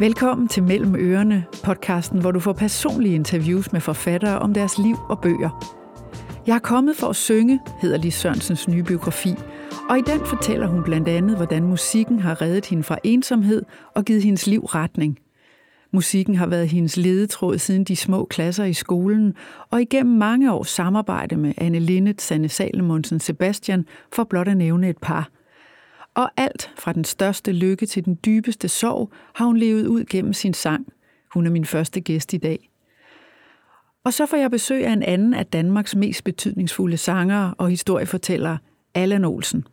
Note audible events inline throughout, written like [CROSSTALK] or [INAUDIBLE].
Velkommen til Mellem Ørerne, podcasten, hvor du får personlige interviews med forfattere om deres liv og bøger. Jeg er kommet for at synge, hedder Lis Sørensens nye biografi, og i den fortæller hun blandt andet, hvordan musikken har reddet hende fra ensomhed og givet hendes liv retning. Musikken har været hendes ledetråd siden de små klasser i skolen, og igennem mange års samarbejde med Anne Linnet, Sanne Salomonsen, Sebastian, for blot at nævne et par – og alt fra den største lykke til den dybeste sorg har hun levet ud gennem sin sang. Hun er min første gæst i dag. Og så får jeg besøg af en anden af Danmarks mest betydningsfulde sangere og historiefortællere, Allan Olsen.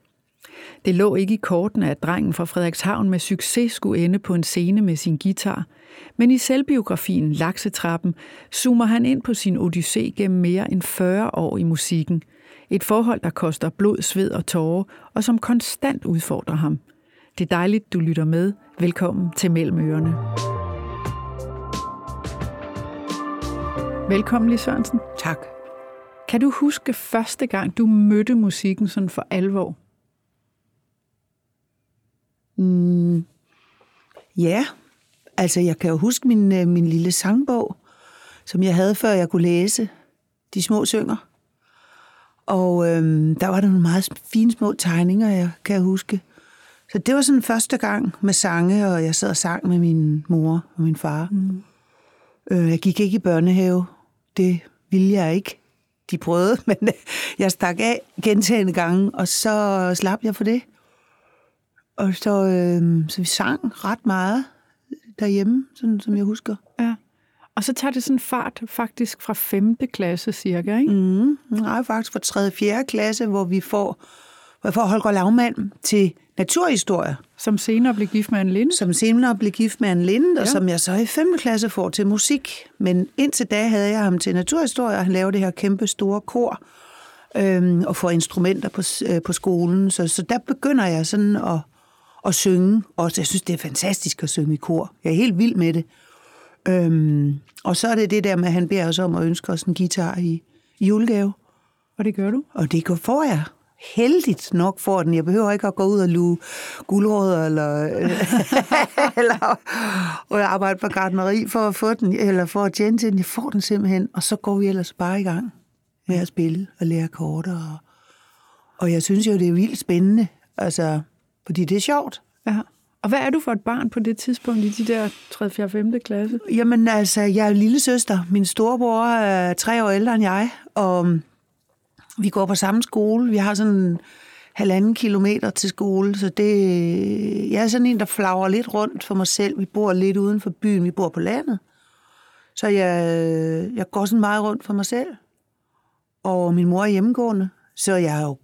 Det lå ikke i kortene, at drengen fra Frederikshavn med succes skulle ende på en scene med sin guitar, men i selvbiografien Laksetrappen zoomer han ind på sin odyssé gennem mere end 40 år i musikken – et forhold, der koster blod, sved og tårer, og som konstant udfordrer ham. Det er dejligt, du lytter med. Velkommen til Mellem Ørerne. Velkommen, Lis Sørensen. Tak. Kan du huske første gang, du mødte musikken sådan for alvor? Mm, ja, altså jeg kan jo huske min, øh, min lille sangbog, som jeg havde, før jeg kunne læse De små synger. Og øhm, der var der nogle meget fine små tegninger, jeg kan huske. Så det var sådan første gang med sange, og jeg sad og sang med min mor og min far. Mm. Øh, jeg gik ikke i børnehave. Det ville jeg ikke. De prøvede, [LAUGHS] men jeg stak af gentagende gange, og så slap jeg for det. Og så, øh, så vi sang ret meget derhjemme, sådan som jeg husker. Ja. Og så tager det sådan fart faktisk fra 5. klasse cirka, ikke? Mm, nej, faktisk fra 3. og 4. klasse, hvor vi får, hvor får Holger Lavmand til naturhistorie. Som senere blev gift med en Linde. Som senere blev gift med en Linde, ja. og som jeg så i 5. klasse får til musik. Men indtil da havde jeg ham til naturhistorie, og han lavede det her kæmpe store kor øhm, og får instrumenter på, øh, på skolen. Så, så der begynder jeg sådan at, at synge. Og jeg synes, det er fantastisk at synge i kor. Jeg er helt vild med det. Øhm, og så er det det der med, at han beder os om at ønske os en guitar i, i julegave. Og det gør du? Og det får jeg. Heldigt nok for den. Jeg behøver ikke at gå ud og luge guldråder eller, [LAUGHS] eller og arbejde på gardneri for at få den, eller for at tjene til den. Jeg får den simpelthen, og så går vi ellers bare i gang med at spille og lære korter. Og, og jeg synes jo, det er vildt spændende, altså, fordi det er sjovt. Ja. Og hvad er du for et barn på det tidspunkt i de der 3. 4. 5. klasse? Jamen altså, jeg er lille søster. Min storebror er tre år ældre end jeg, og vi går på samme skole. Vi har sådan halvanden kilometer til skole, så det, jeg er sådan en, der flager lidt rundt for mig selv. Vi bor lidt uden for byen, vi bor på landet. Så jeg, jeg går sådan meget rundt for mig selv. Og min mor er hjemmegående, så jeg er jo...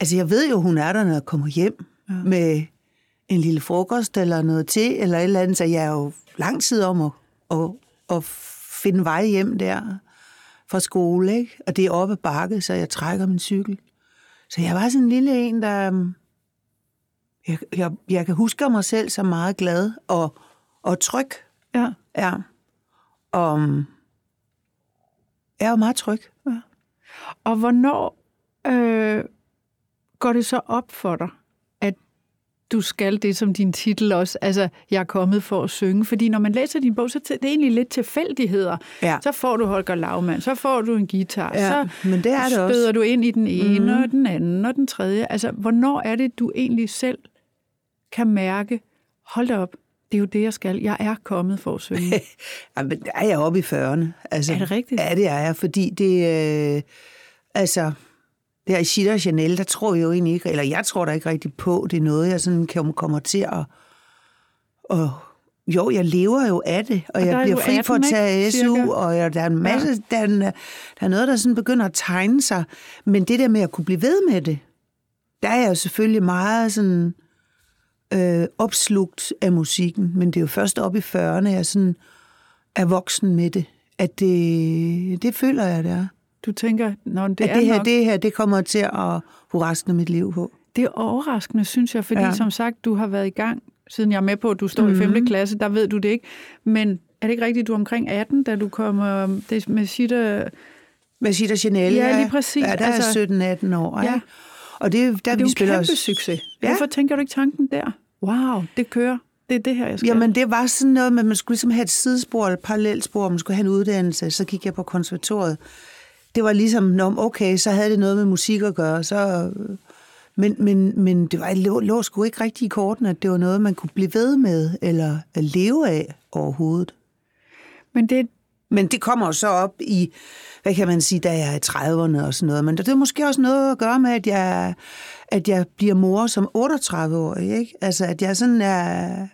Altså, jeg ved jo, hun er der, når jeg kommer hjem ja. med en lille frokost eller noget til, eller et eller andet, så jeg er jo lang tid om at, at, at finde vej hjem der fra skole, ikke? Og det er oppe bakke, så jeg trækker min cykel. Så jeg var sådan en lille en, der... Um, jeg, jeg, jeg kan huske mig selv som meget glad og, og tryg. Ja. Ja. Og um, jeg er meget tryg. Ja. Og hvornår øh, går det så op for dig, du skal det som din titel også, altså, jeg er kommet for at synge. Fordi når man læser din bog, så er det egentlig lidt tilfældigheder. Ja. Så får du Holger Lavmand, så får du en guitar, ja, så men det er det støder også. du ind i den ene, mm. og den anden, og den tredje. Altså, hvornår er det, du egentlig selv kan mærke, hold da op, det er jo det, jeg skal. Jeg er kommet for at synge. [LAUGHS] Jamen, der er jeg oppe i 40'erne. Altså, er det rigtigt? Ja, det er jeg, fordi det... Øh, altså, der i Chita Chanel, der tror jeg jo egentlig ikke, eller jeg tror da ikke rigtig på, det er noget, jeg sådan kan, kommer til at... Og, jo, jeg lever jo af det, og, og jeg bliver fri for at tage SU, cirka. og jeg, der er en masse, ja. der, er, der er noget, der sådan begynder at tegne sig. Men det der med at kunne blive ved med det, der er jeg jo selvfølgelig meget sådan øh, opslugt af musikken, men det er jo først op i 40'erne, jeg sådan er voksen med det, at det, det føler jeg, det er. Du tænker, når det at er det her, nok... det her, det kommer til at bruge resten af mit liv på. Det er overraskende, synes jeg, fordi ja. som sagt, du har været i gang, siden jeg er med på, at du står mm-hmm. i 5. Mhm. klasse, der ved du det ikke. Men er det ikke rigtigt, du er omkring 18, da du kommer det med Sita... Med Sita Chanel, ja. lige præcis. Ja, der altså, er 17-18 år, ja. Og det, der, det er vi jo en kæmpe os... succes. Ja. Hvorfor tænker du ikke tanken der? Wow, det kører. det er det her, jeg skal. Jamen, det var sådan noget med, at man skulle ligesom have et sidespor, et parallelt spor, man skulle have en uddannelse, så gik jeg på konservatoriet. Det var ligesom, når okay, så havde det noget med musik at gøre, så... Men, men, men det var, lå, lå sgu ikke rigtig i korten, at det var noget, man kunne blive ved med, eller leve af overhovedet. Men det, men det kommer jo så op i, hvad kan man sige, da jeg er i 30'erne og sådan noget. Men det er måske også noget at gøre med, at jeg, at jeg bliver mor som 38-årig. Ikke? Altså, at jeg sådan er...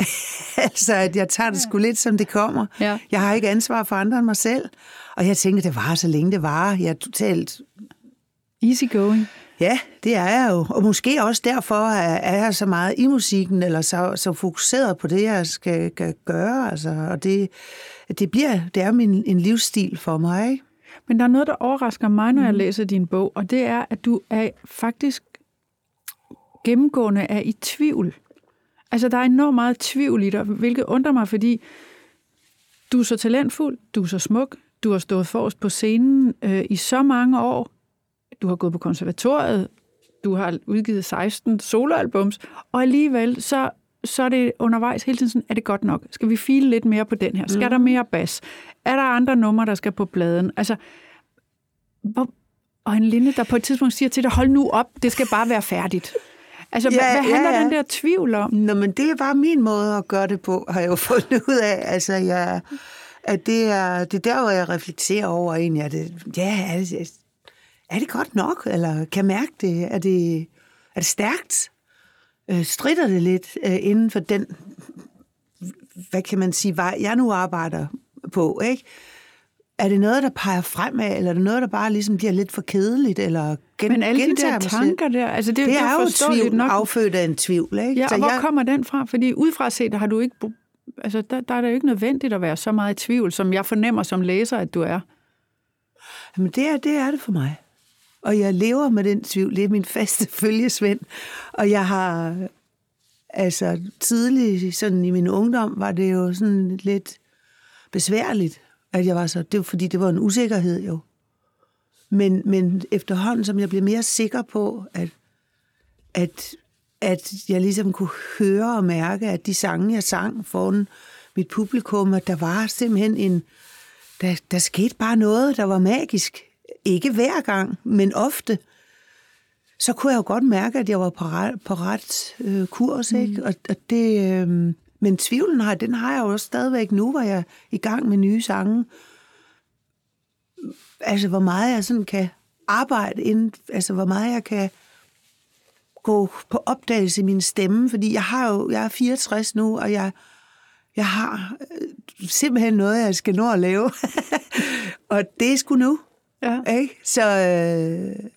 [LAUGHS] altså, at jeg tager det sgu lidt, som det kommer. Ja. Jeg har ikke ansvar for andre end mig selv. Og jeg tænker, det var så længe det var. Jeg er totalt... Easy going. Ja, det er jeg jo. Og måske også derfor er jeg så meget i musikken, eller så, så fokuseret på det, jeg skal, skal gøre. Altså, og det, det, bliver, det er min, en livsstil for mig. Ikke? Men der er noget, der overrasker mig, når jeg mm. læser din bog, og det er, at du er faktisk gennemgående er i tvivl. Altså, der er enormt meget tvivl i dig, hvilket undrer mig, fordi du er så talentfuld, du er så smuk, du har stået forrest på scenen øh, i så mange år, du har gået på konservatoriet, du har udgivet 16 soloalbums, og alligevel så, så er det undervejs hele tiden sådan, er det godt nok? Skal vi file lidt mere på den her? Skal mm. der mere bas? Er der andre numre, der skal på bladen? Altså, hvor, og en linde, der på et tidspunkt siger til dig, hold nu op, det skal bare være færdigt. Altså, ja, hvad handler ja, ja. den der tvivl om? Nå, men det er bare min måde at gøre det på, har jeg jo [LAUGHS] fundet ud af. Altså, jeg, at det er, det er der, hvor jeg reflekterer over egentlig, at det, ja, er det, er det godt nok, eller kan jeg mærke det? Er det, er det stærkt? Øh, strider det lidt øh, inden for den, hvad kan man sige, vej jeg nu arbejder på, ikke? Er det noget, der peger fremad, eller er det noget, der bare ligesom bliver lidt for kedeligt, eller gen, Men alle de der tanker der, altså det, det, det er jo tvivl, nok. affødt af en tvivl, ikke? Ja, Så og hvor jeg, kommer den fra? Fordi udefra set har du ikke, altså der, der er det jo ikke nødvendigt at være så meget i tvivl, som jeg fornemmer som læser, at du er. Jamen det er, det er det for mig. Og jeg lever med den tvivl. Det er min faste [LAUGHS] følgesvend. Og jeg har, altså tidligt, sådan i min ungdom, var det jo sådan lidt besværligt, at jeg var så, det var fordi, det var en usikkerhed jo. Men, men efterhånden, som jeg blev mere sikker på, at, at, at jeg ligesom kunne høre og mærke, at de sange, jeg sang foran mit publikum, at der var simpelthen en, der, der skete bare noget, der var magisk. Ikke hver gang, men ofte. Så kunne jeg jo godt mærke, at jeg var på ret, på ret øh, kurs, ikke? Mm. Og, og det, øh, men tvivlen har, den har jeg jo også stadigvæk nu, hvor jeg er i gang med nye sange. Altså, hvor meget jeg sådan kan arbejde ind, altså hvor meget jeg kan gå på opdagelse i min stemme, fordi jeg har jo, jeg er 64 nu, og jeg, jeg har øh, simpelthen noget, jeg skal nå at lave. [LAUGHS] og det er sgu nu. Ja. Ikke? Så, øh,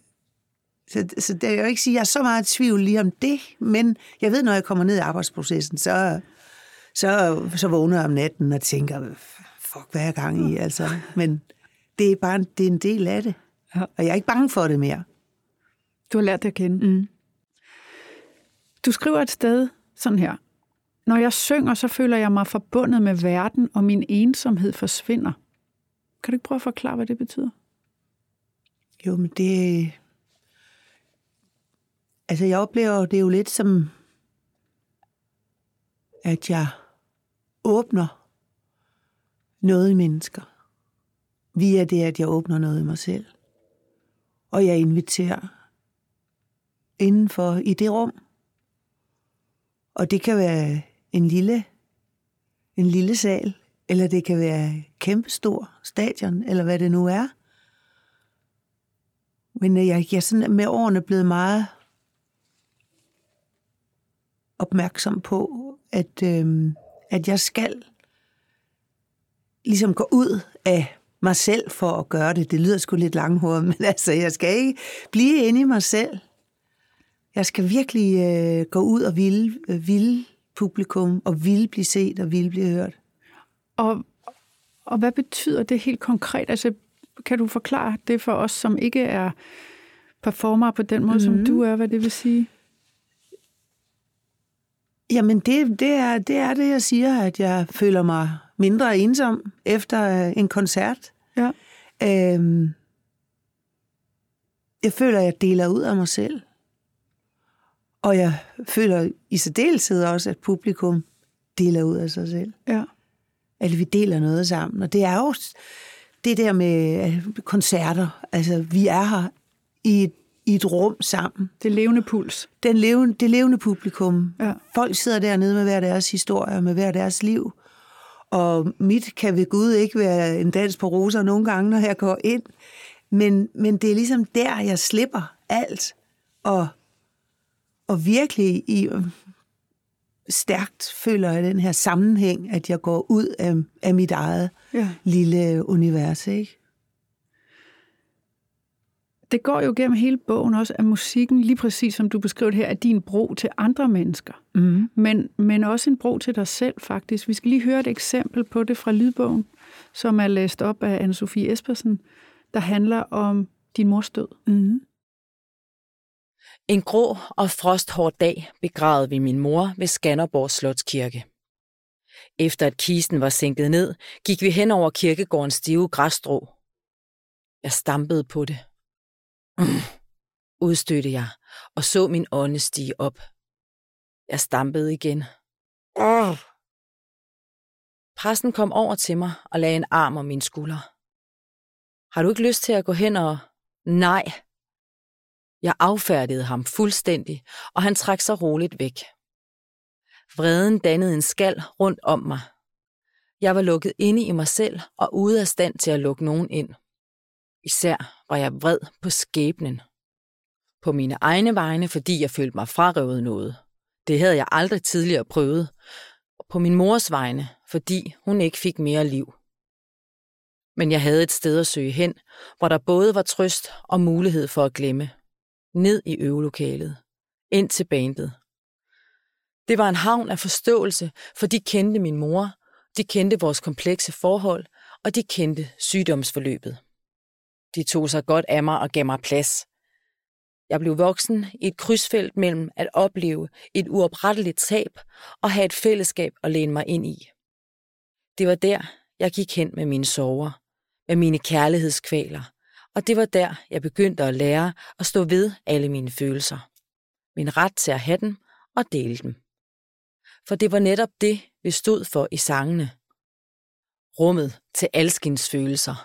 så, så det er jo ikke sige, at jeg er så meget i tvivl lige om det, men jeg ved, når jeg kommer ned i arbejdsprocessen, så, så, så vågner jeg om natten og tænker, fuck, hvad er jeg gang i? Altså, men det er bare det er en del af det. Ja. Og jeg er ikke bange for det mere. Du har lært det at kende. Mm. Du skriver et sted sådan her. Når jeg synger, så føler jeg mig forbundet med verden, og min ensomhed forsvinder. Kan du ikke prøve at forklare, hvad det betyder? Jo, men det... Altså, jeg oplever det jo lidt som, at jeg åbner noget i mennesker. Via det, at jeg åbner noget i mig selv. Og jeg inviterer indenfor i det rum. Og det kan være en lille, en lille sal, eller det kan være kæmpestor stadion, eller hvad det nu er. Men øh, jeg, jeg er sådan med årene blevet meget opmærksom på, at, øh, at jeg skal ligesom gå ud af mig selv for at gøre det. Det lyder sgu lidt langhåret, [LAUGHS] men altså, jeg skal ikke blive inde i mig selv. Jeg skal virkelig øh, gå ud og ville, øh, ville publikum, og ville blive set og ville blive hørt. Og, og hvad betyder det helt konkret? Altså, kan du forklare det for os, som ikke er performer på den måde, mm. som mhm. du er, hvad det vil sige? Jamen, det, det, er, det er det, jeg siger, at jeg føler mig mindre ensom efter en koncert. Ja. Øhm, jeg føler, at jeg deler ud af mig selv. Og jeg føler i særdeleshed også, at publikum deler ud af sig selv. Ja. At vi deler noget sammen. Og det er jo det der med koncerter. Altså, vi er her i et, i et rum sammen. Det levende puls. Den levende, det levende publikum. Ja. Folk sidder dernede med hver deres historie, med hver deres liv. Og mit kan ved Gud ikke være en dans på roser nogle gange, når jeg går ind. Men, men det er ligesom der, jeg slipper alt. Og, og virkelig i, stærkt føler jeg den her sammenhæng, at jeg går ud af, af mit eget Ja. lille univers. Ikke? Det går jo gennem hele bogen også, at musikken, lige præcis som du beskrev det her, er din bro til andre mennesker. Mm. Men, men også en bro til dig selv, faktisk. Vi skal lige høre et eksempel på det fra lydbogen, som er læst op af Anne-Sophie Espersen, der handler om din mors død. Mm. En grå og frosthård dag begravede vi min mor ved Skanderborg Slotskirke. Efter at kisten var sænket ned, gik vi hen over kirkegårdens stive græsstrå. Jeg stampede på det. Mm, udstødte jeg og så min ånde stige op. Jeg stampede igen. Mm. Præsten kom over til mig og lagde en arm om min skulder. Har du ikke lyst til at gå hen og... Nej, jeg affærdede ham fuldstændig, og han trak sig roligt væk. Vreden dannede en skal rundt om mig. Jeg var lukket inde i mig selv og ude af stand til at lukke nogen ind. Især var jeg vred på skæbnen. På mine egne vegne, fordi jeg følte mig frarøvet noget. Det havde jeg aldrig tidligere prøvet. Og på min mors vegne, fordi hun ikke fik mere liv. Men jeg havde et sted at søge hen, hvor der både var trøst og mulighed for at glemme ned i øvelokalet, ind til bandet. Det var en havn af forståelse, for de kendte min mor, de kendte vores komplekse forhold, og de kendte sygdomsforløbet. De tog sig godt af mig og gav mig plads. Jeg blev voksen i et krydsfelt mellem at opleve et uopretteligt tab og have et fællesskab at læne mig ind i. Det var der, jeg gik hen med mine sorger, med mine kærlighedskvaler, og det var der, jeg begyndte at lære at stå ved alle mine følelser. Min ret til at have dem og dele dem. For det var netop det, vi stod for i sangene. Rummet til alskens følelser.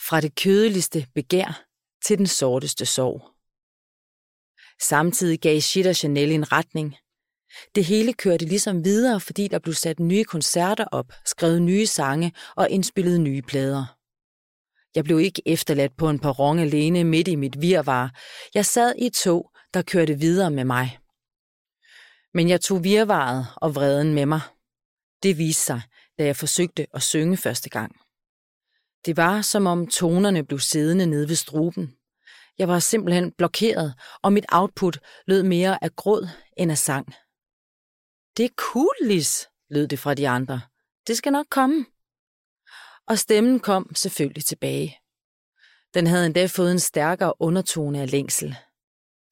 Fra det kødeligste begær til den sorteste sorg. Samtidig gav Shit og Chanel en retning. Det hele kørte ligesom videre, fordi der blev sat nye koncerter op, skrevet nye sange og indspillet nye plader. Jeg blev ikke efterladt på en perron alene midt i mit virvar. Jeg sad i et tog, der kørte videre med mig. Men jeg tog virvaret og vreden med mig. Det viste sig, da jeg forsøgte at synge første gang. Det var, som om tonerne blev siddende nede ved struben. Jeg var simpelthen blokeret, og mit output lød mere af gråd end af sang. Det er cool, Lis, lød det fra de andre. Det skal nok komme. Og stemmen kom selvfølgelig tilbage. Den havde endda fået en stærkere undertone af længsel.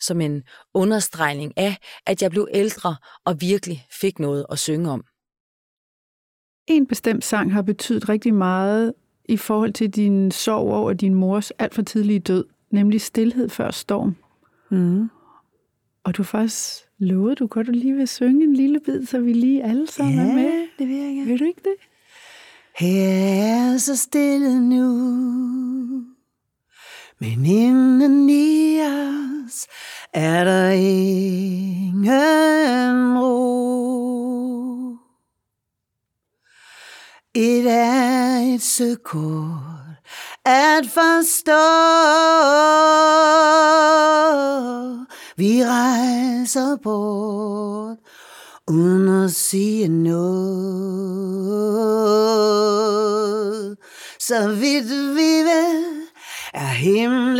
Som en understregning af, at jeg blev ældre og virkelig fik noget at synge om. En bestemt sang har betydet rigtig meget i forhold til din sorg over din mors alt for tidlige død, nemlig Stilhed før storm. Mm. Og du faktisk lovet, du godt lige vil synge en lille bid, så vi lige alle sammen er med. det vil jeg gerne. Vil du ikke det? Her er så stille nu, men inden i os er der ingen ro. Et er et sekund at forstå. Vi rejser bort uden at sige noget. Så vidt vi ved, er himlen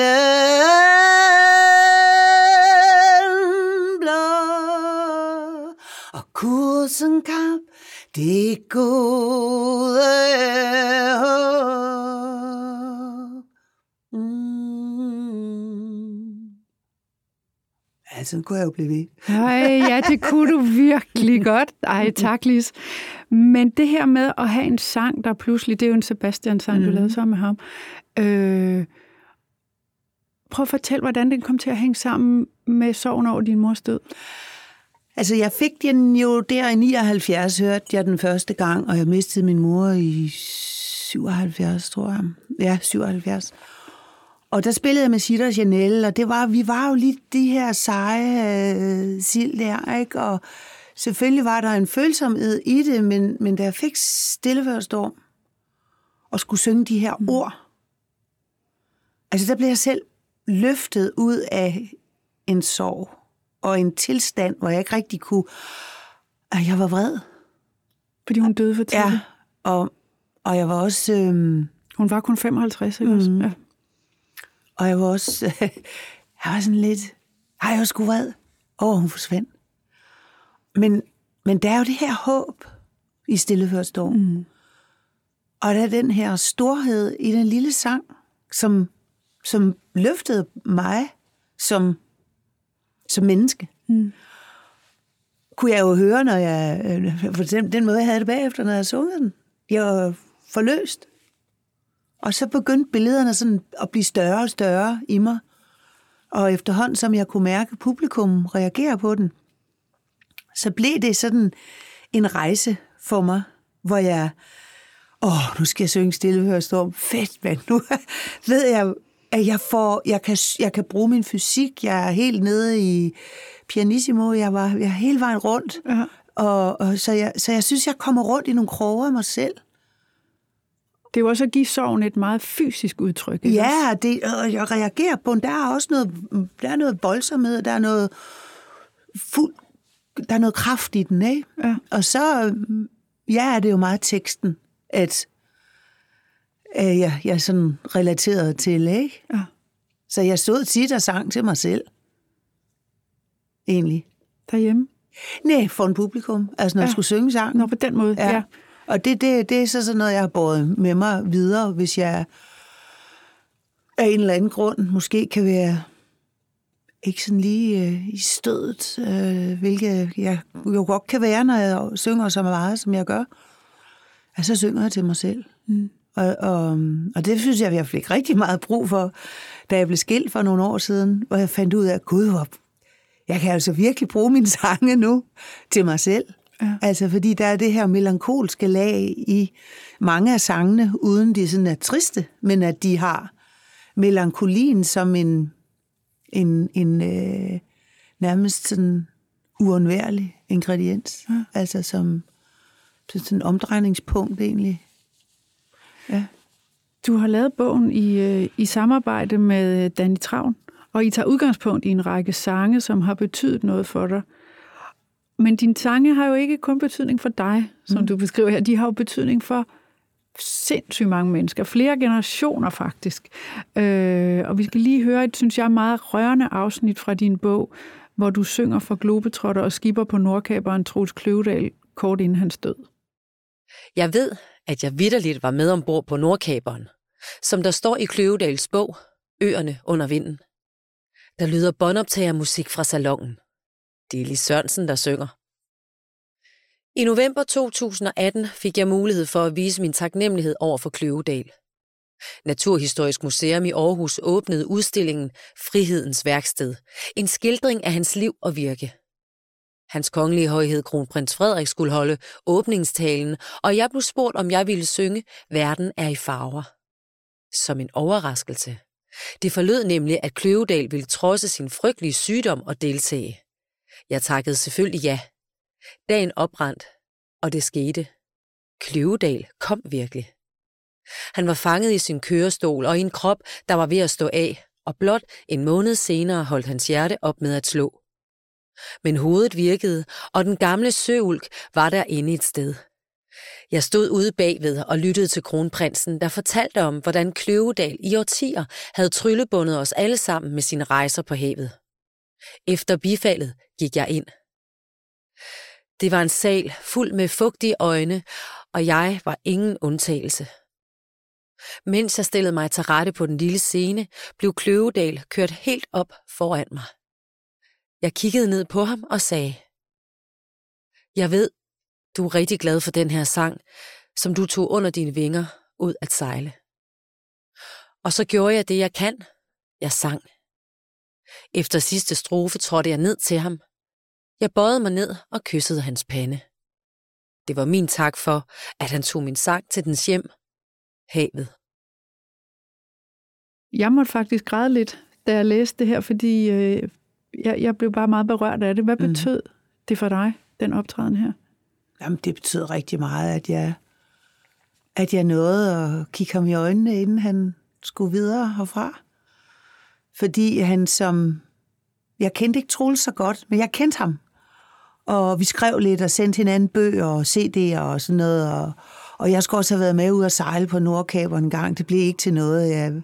blå. Og kursen kamp, det gode håb. Ja, sådan kunne jeg jo blive ved. Nej, ja, det kunne du virkelig godt. Ej, tak, Lis. Men det her med at have en sang, der pludselig, det er jo en Sebastian-sang, mm. du Mhm. lavede sammen med ham. Øh, prøv at fortælle, hvordan den kom til at hænge sammen med sorgen over din mors død? Altså, jeg fik den jo der i 79, hørte jeg den første gang, og jeg mistede min mor i 77, tror jeg. Ja, 77. Og der spillede jeg med Sitter og Janelle, og det var, vi var jo lige de her seje øh, sild der, ikke? Og selvfølgelig var der en følsomhed i det, men, men da jeg fik stilleførstorm og skulle synge de her mm. ord, altså der blev jeg selv løftet ud af en sorg og en tilstand, hvor jeg ikke rigtig kunne... At jeg var vred. Fordi hun døde for tidligt? Ja, og, og jeg var også... Øhm, hun var kun 55, ikke mm, Ja. Og jeg var også... [LAUGHS] Jeg var sådan lidt... Har jeg også sgu vred over, hun forsvandt. Men, men der er jo det her håb i Stille Før Mm. Og der er den her storhed i den lille sang, som, som løftede mig som som menneske. Mm. Kunne jeg jo høre, når jeg, øh, for den, den måde, jeg havde det bagefter, når jeg sunget den. Jeg var forløst. Og så begyndte billederne sådan at blive større og større i mig. Og efterhånden, som jeg kunne mærke, at publikum reagerer på den, så blev det sådan en rejse for mig, hvor jeg, åh, nu skal jeg synge stille høre storm. Fedt, men nu [LAUGHS] ved jeg, at jeg, får, jeg, kan, jeg kan bruge min fysik. Jeg er helt nede i pianissimo. Jeg var jeg er hele vejen rundt. Ja. Og, og så, jeg, så jeg synes, jeg kommer rundt i nogle kroge af mig selv. Det er jo også at give sorgen et meget fysisk udtryk. Ikke? Ja, det, og jeg reagerer på den. Der er også noget, der er noget voldsomhed, der er noget fuld, der er noget kraft i den, ikke? Ja. Og så, ja, er det jo meget teksten, at øh, jeg, jeg sådan relateret til, ikke? Ja. Så jeg stod tit og sang til mig selv. Egentlig. Derhjemme? Nej, for en publikum. Altså, når ja. jeg skulle synge sang. Nå, på den måde, ja. ja. Og det, det, det er så sådan noget, jeg har båret med mig videre, hvis jeg af en eller anden grund måske kan være ikke sådan lige øh, i stødet, øh, hvilket jeg jo godt kan være, når jeg synger så meget, som jeg gør. Altså, så synger jeg til mig selv. Mm. Og, og, og det synes jeg, jeg fik rigtig meget brug for, da jeg blev skilt for nogle år siden, hvor jeg fandt ud af, gud, hvor, jeg kan altså virkelig bruge mine sange nu til mig selv. Ja. Altså, fordi der er det her melankolske lag i mange af sangene, uden de sådan er triste, men at de har melankolien som en, en, en øh, nærmest sådan uundværlig ingrediens. Ja. Altså som sådan en omdrejningspunkt egentlig Ja. Du har lavet bogen i, øh, i samarbejde med Danny Travn, og I tager udgangspunkt i en række sange, som har betydet noget for dig. Men dine sange har jo ikke kun betydning for dig, som mm. du beskriver her. De har jo betydning for sindssygt mange mennesker. Flere generationer faktisk. Øh, og vi skal lige høre et, synes jeg, meget rørende afsnit fra din bog, hvor du synger for Globetrotter og skipper på Nordkaberen Troels Kløvedal kort inden hans død. Jeg ved, at jeg vidderligt var med ombord på Nordkaberen, som der står i Kløvedals bog, Øerne under vinden. Der lyder båndoptagermusik fra salongen. Det er Lis Sørensen, der synger. I november 2018 fik jeg mulighed for at vise min taknemmelighed over for Kløvedal. Naturhistorisk Museum i Aarhus åbnede udstillingen Frihedens Værksted, en skildring af hans liv og virke. Hans kongelige højhed kronprins Frederik skulle holde åbningstalen, og jeg blev spurgt, om jeg ville synge Verden er i farver. Som en overraskelse. Det forlød nemlig, at Kløvedal ville trodse sin frygtelige sygdom og deltage. Jeg takkede selvfølgelig ja. Dagen oprandt, og det skete. Kløvedal kom virkelig. Han var fanget i sin kørestol og i en krop, der var ved at stå af, og blot en måned senere holdt hans hjerte op med at slå. Men hovedet virkede, og den gamle søulk var der inde et sted. Jeg stod ude bagved og lyttede til kronprinsen, der fortalte om, hvordan Kløvedal i årtier havde tryllebundet os alle sammen med sine rejser på havet. Efter bifaldet gik jeg ind. Det var en sal fuld med fugtige øjne, og jeg var ingen undtagelse. Mens jeg stillede mig til rette på den lille scene, blev Kløvedal kørt helt op foran mig. Jeg kiggede ned på ham og sagde, Jeg ved, du er rigtig glad for den her sang, som du tog under dine vinger ud at sejle. Og så gjorde jeg det, jeg kan. Jeg sang. Efter sidste strofe trådte jeg ned til ham. Jeg bøjede mig ned og kyssede hans pande. Det var min tak for, at han tog min sang til dens hjem, havet. Jeg måtte faktisk græde lidt, da jeg læste det her, fordi øh, jeg, jeg blev bare meget berørt af det. Hvad Mhm. betød mm. det for dig, den optræden her? Jamen, det betød rigtig meget, at jeg, at jeg nåede at kigge ham i øjnene, inden han skulle videre herfra. Fordi han som... Jeg kendte ikke Troels så godt, men jeg kendte ham. Og vi skrev lidt og sendte hinanden bøger og CD'er og sådan noget. Og, og jeg skulle også have været med ud og sejle på Nordkaber en gang. Det blev ikke til noget. Jeg,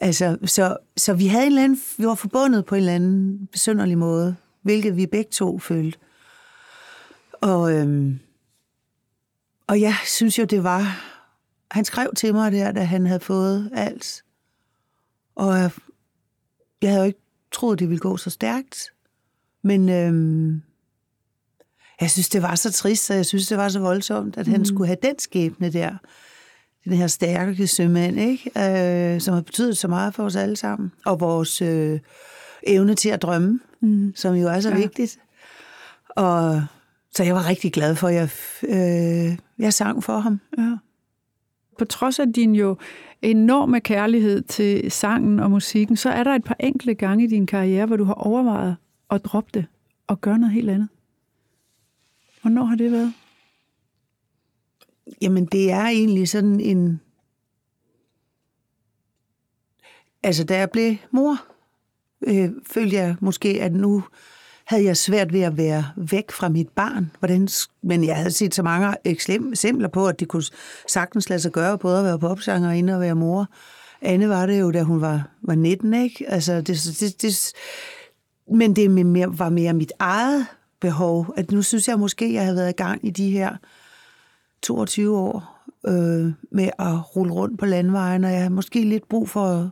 altså, så, så vi, havde en eller anden, vi var forbundet på en eller anden besynderlig måde, hvilket vi begge to følte. Og, øhm, og jeg synes jo, det var... Han skrev til mig der, da han havde fået alt. Og jeg, jeg havde jo ikke troet, det ville gå så stærkt. Men øhm, jeg synes, det var så trist, og jeg synes, det var så voldsomt, at mm. han skulle have den skæbne der. Den her stærke sømand, ikke? Øh, som har betydet så meget for os alle sammen. Og vores øh, evne til at drømme, mm. som jo er så ja. vigtigt. Og så jeg var rigtig glad for, at jeg, øh, jeg sang for ham. Ja. På trods af din jo enorme kærlighed til sangen og musikken, så er der et par enkelte gange i din karriere, hvor du har overvejet at droppe det og gøre noget helt andet. Hvornår har det været? Jamen, det er egentlig sådan en... Altså, da jeg blev mor, øh, følte jeg måske, at nu havde jeg svært ved at være væk fra mit barn. Hvordan, men jeg havde set så mange eksempler på, at det kunne sagtens lade sig gøre, både at være popsanger og at være mor. Anne var det jo, da hun var, var 19, ikke? Altså, det, det, det, men det mere, var mere mit eget behov, at nu synes jeg måske, jeg havde været i gang i de her 22 år øh, med at rulle rundt på landvejen, og jeg havde måske lidt brug for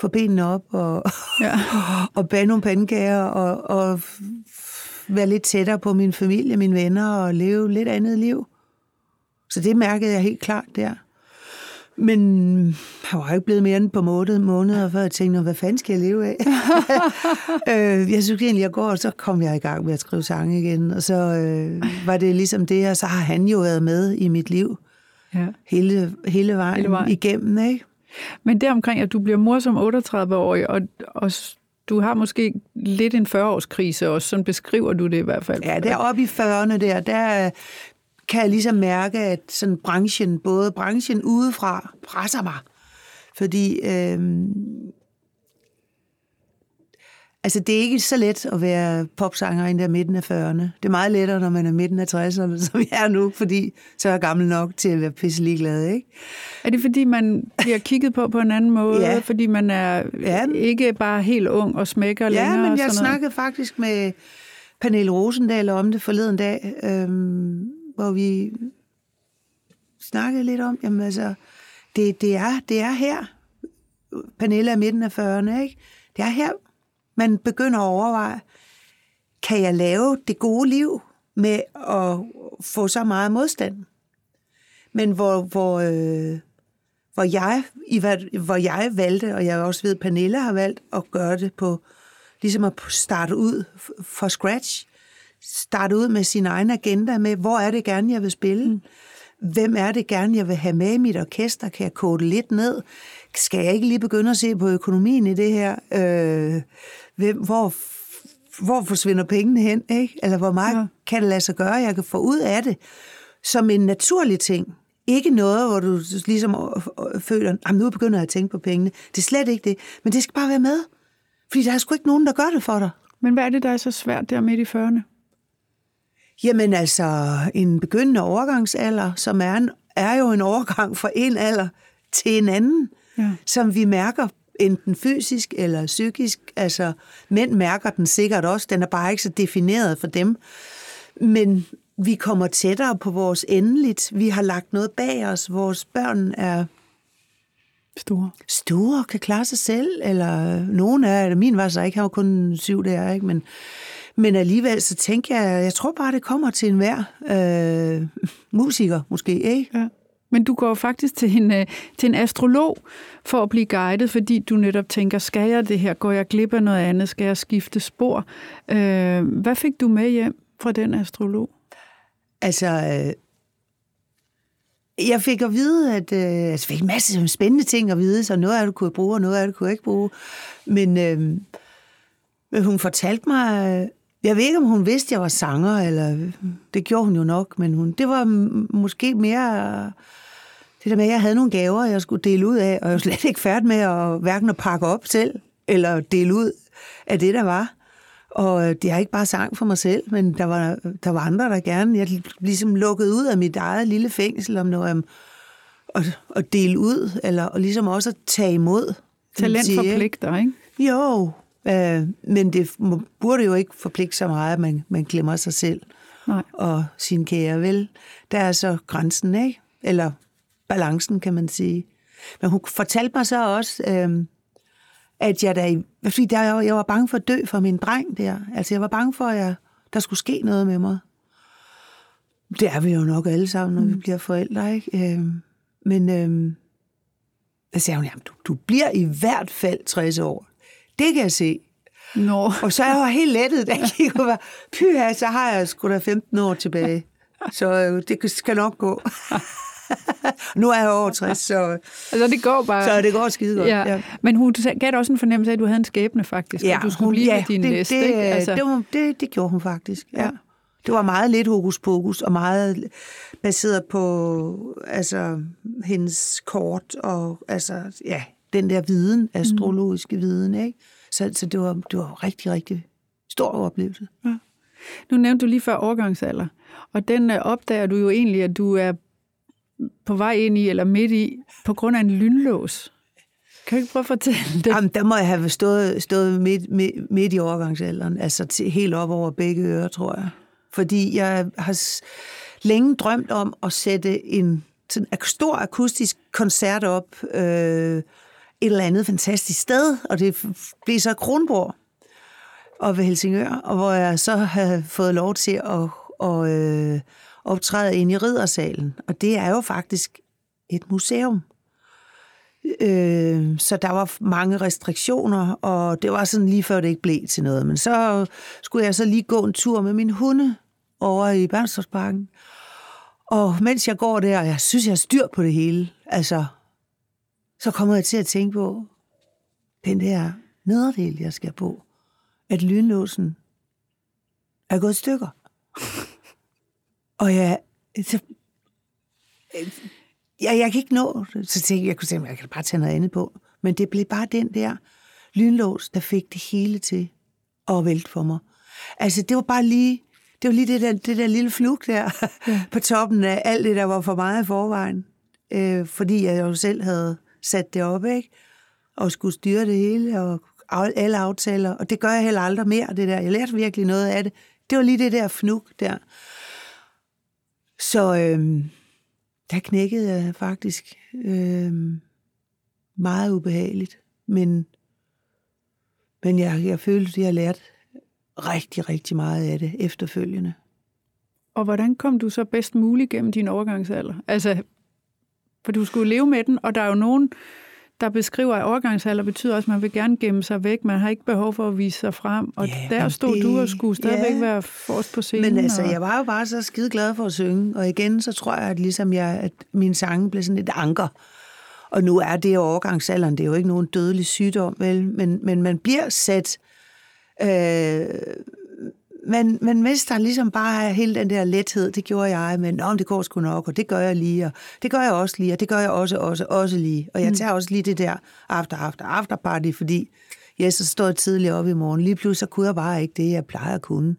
få benene op og, ja. [LAUGHS] og bage nogle pandekager og, og være lidt tættere på min familie, mine venner og leve lidt andet liv. Så det mærkede jeg helt klart der. Men jeg var ikke blevet mere end på måned, måneder, før jeg tænkte, hvad fanden skal jeg leve af? [LAUGHS] øh, jeg synes egentlig, jeg går, og så kom jeg i gang med at skrive sange igen. Og så øh, var det ligesom det, og så har han jo været med i mit liv ja. hele, hele, vejen hele vejen igennem, ikke? Men deromkring, at du bliver mor som 38-årig, og, og du har måske lidt en 40-årskrise også, sådan beskriver du det i hvert fald. Ja, deroppe i 40'erne der, der øh, kan jeg ligesom mærke, at sådan branchen, både branchen udefra, presser mig. Fordi øh, altså det er ikke så let at være popsanger i der midten af 40'erne. Det er meget lettere, når man er midten af 60'erne, [LAUGHS] som jeg er nu, fordi så er jeg gammel nok til at være pisselig glad, ikke? Er det fordi, man bliver kigget på på en anden måde? ja. Fordi man er ja. ikke bare helt ung og smækker ja, længere? Ja, men jeg og snakkede faktisk med Pernille Rosendal om det forleden dag, øhm, hvor vi snakkede lidt om, jamen altså, det, det, er, det er her. Pernille er midten af 40'erne, ikke? Det er her, man begynder at overveje, kan jeg lave det gode liv med at få så meget modstand? Men hvor, hvor, øh, hvor, jeg, i, hvor jeg valgte, og jeg også ved, at Pernille har valgt at gøre det på, ligesom at starte ud fra scratch, starte ud med sin egen agenda med, hvor er det gerne, jeg vil spille? Mm. Hvem er det gerne, jeg vil have med i mit orkester? Kan jeg kode lidt ned? Skal jeg ikke lige begynde at se på økonomien i det her? Øh, hvem, hvor, hvor forsvinder pengene hen? Ikke? Eller hvor meget ja. kan det lade sig gøre, jeg kan få ud af det? Som en naturlig ting. Ikke noget, hvor du ligesom føler, at nu begynder jeg at tænke på pengene. Det er slet ikke det. Men det skal bare være med. Fordi der er sgu ikke nogen, der gør det for dig. Men hvad er det, der er så svært der midt i 40'erne? Jamen altså, en begyndende overgangsalder, som er, en, er jo en overgang fra en alder til en anden, ja. som vi mærker enten fysisk eller psykisk. Altså, mænd mærker den sikkert også, den er bare ikke så defineret for dem. Men vi kommer tættere på vores endeligt. Vi har lagt noget bag os. Vores børn er store. Store, kan klare sig selv, eller nogen af min var så ikke, han var kun syv der, ikke? Men, men alligevel, så tænker jeg, jeg tror bare, det kommer til enhver øh, musiker måske, ikke? Ja. Men du går faktisk til en, øh, til en astrolog for at blive guidet, fordi du netop tænker, skal jeg det her? Går jeg glip af noget andet? Skal jeg skifte spor? Øh, hvad fik du med hjem fra den astrolog? Altså, øh, jeg fik at vide, at øh, altså, jeg fik en masse spændende ting at vide, så noget af det kunne jeg bruge, og noget af det kunne jeg ikke bruge. Men, øh, men hun fortalte mig, jeg ved ikke, om hun vidste, at jeg var sanger, eller det gjorde hun jo nok, men hun, det var måske mere det der med, at jeg havde nogle gaver, jeg skulle dele ud af, og jeg var slet ikke færdig med at hverken at pakke op selv, eller dele ud af det, der var. Og det er ikke bare sang for mig selv, men der var, der var andre, der gerne... Jeg ligesom lukket ud af mit eget lille fængsel om noget om at, at dele ud, eller og ligesom også at tage imod. Talent forpligter, ikke? Jo, øh, men det burde jo ikke forpligte så meget, at man, man glemmer sig selv Nej. og sin kære vel. Der er så grænsen, ikke? Eller balancen, kan man sige. Men hun fortalte mig så også, øh, at jeg da, fordi der, jeg var bange for at dø for min dreng der. Altså, jeg var bange for, at jeg, der skulle ske noget med mig. Det er vi jo nok alle sammen, når mm. vi bliver forældre, ikke? Øh, men øh, så sagde hun, jamen, du, du bliver i hvert fald 60 år. Det kan jeg se. Nå. Og så er jeg helt lettet, da jeg kiggede på, pyha, så har jeg sgu da 15 år tilbage. Så øh, det skal nok gå. nu er jeg over 60, så, altså, det går bare. så det går skide godt. Ja. Ja. Men hun gav også en fornemmelse af, at du havde en skæbne faktisk, ja, og du skulle hun, blive ja, din det, næste. Det, ikke? Altså. Det, det, det gjorde hun faktisk, ja. ja. Det var meget lidt hokus pokus, og meget baseret på altså, hendes kort, og altså, ja, den der viden, astrologiske mm. viden, ikke? Så, så det, var, det var rigtig, rigtig stor oplevelse. Ja. Nu nævnte du lige før overgangsalder, og den øh, opdager du jo egentlig, at du er på vej ind i, eller midt i, på grund af en lynlås. Kan du ikke prøve at fortælle det? Jamen, der må jeg have stået, stået midt, midt, midt i overgangsalderen, altså til, helt op over begge ører, tror jeg. Fordi jeg har længe drømt om at sætte en sådan stor akustisk koncert op øh, et eller andet fantastisk sted, og det blev så Kronborg og ved Helsingør, og hvor jeg så havde fået lov til at, og, øh, optræde ind i riddersalen. Og det er jo faktisk et museum. Øh, så der var mange restriktioner, og det var sådan lige før det ikke blev til noget. Men så skulle jeg så lige gå en tur med min hunde over i Bernstorffsparken. Og mens jeg går der, og jeg synes, jeg har styr på det hele, altså, så kommer jeg til at tænke på den der nederdel, jeg skal på. At lynlåsen er gået i stykker. [LAUGHS] Og jeg, så, jeg, jeg kan ikke nå, så tænkte jeg, jeg kunne tænke, jeg kan bare tage noget andet på. Men det blev bare den der lynlås, der fik det hele til at vælte for mig. Altså, det var bare lige, det var lige det der, det der lille flug der ja. [LAUGHS] på toppen af alt det, der var for meget i forvejen. Øh, fordi jeg jo selv havde sat det op, ikke? Og skulle styre det hele, og alle aftaler. Og det gør jeg heller aldrig mere, det der. Jeg lærte virkelig noget af det. Det var lige det der fnug der. Så øhm, der knækkede jeg faktisk øhm, meget ubehageligt. Men, men jeg, jeg følte, at jeg lært rigtig, rigtig meget af det efterfølgende. Og hvordan kom du så bedst muligt gennem din overgangsalder? Altså, for du skulle leve med den, og der er jo nogen, der beskriver, at overgangsalder betyder også, at man vil gerne gemme sig væk. Man har ikke behov for at vise sig frem. Og ja, der stod det, du og skulle stadigvæk ja. være forrest på scenen. Men altså, og... jeg var jo bare så skide glad for at synge. Og igen, så tror jeg, at, ligesom jeg, at min sang blev sådan et anker. Og nu er det overgangsalderen, det er jo ikke nogen dødelig sygdom, vel? Men, men man bliver sat... Øh, man, man mister ligesom bare hele den der lethed, det gjorde jeg, men Nå, det går sgu nok, og det gør jeg lige, og det gør jeg også lige, og det gør jeg også, også, også lige. Og jeg mm. tager også lige det der after, after, after party, fordi jeg så står tidligt op i morgen. Lige pludselig så kunne jeg bare ikke det, jeg plejer at kunne.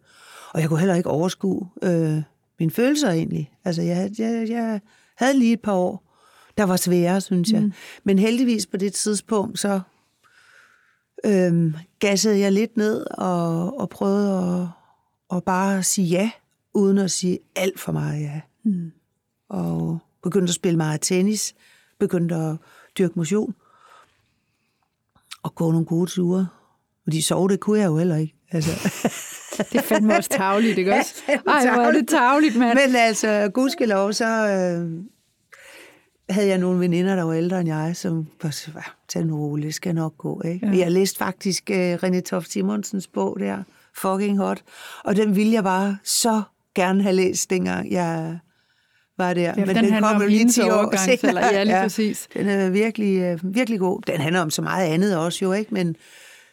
Og jeg kunne heller ikke overskue øh, mine følelser egentlig. Altså, jeg, jeg, jeg havde lige et par år, der var svære, synes jeg. Mm. Men heldigvis på det tidspunkt, så øh, gassede jeg lidt ned og, og prøvede at og bare sige ja, uden at sige alt for meget ja. Mm. Og begyndte at spille meget tennis, begyndte at dyrke motion, og gå nogle gode ture. Fordi sove, det kunne jeg jo heller ikke. Altså. [LAUGHS] det fandt mig også tavligt, ikke [LAUGHS] også? Ej, hvor er det tavligt, mand. Men altså, gudskelov, så, øh, havde jeg nogle veninder, der var ældre end jeg, som var så, "Ah, tag nu roligt, det skal nok gå. Ikke? Ja. Jeg læste faktisk uh, René Toft Simonsens bog der, Fucking Hot, og den ville jeg bare så gerne have læst, dengang jeg var der. Ja, for den handler om hendes overgangsalder. Ja, lige [LAUGHS] præcis. Den er virkelig, øh, virkelig god. Den handler om så meget andet også jo, ikke? Men,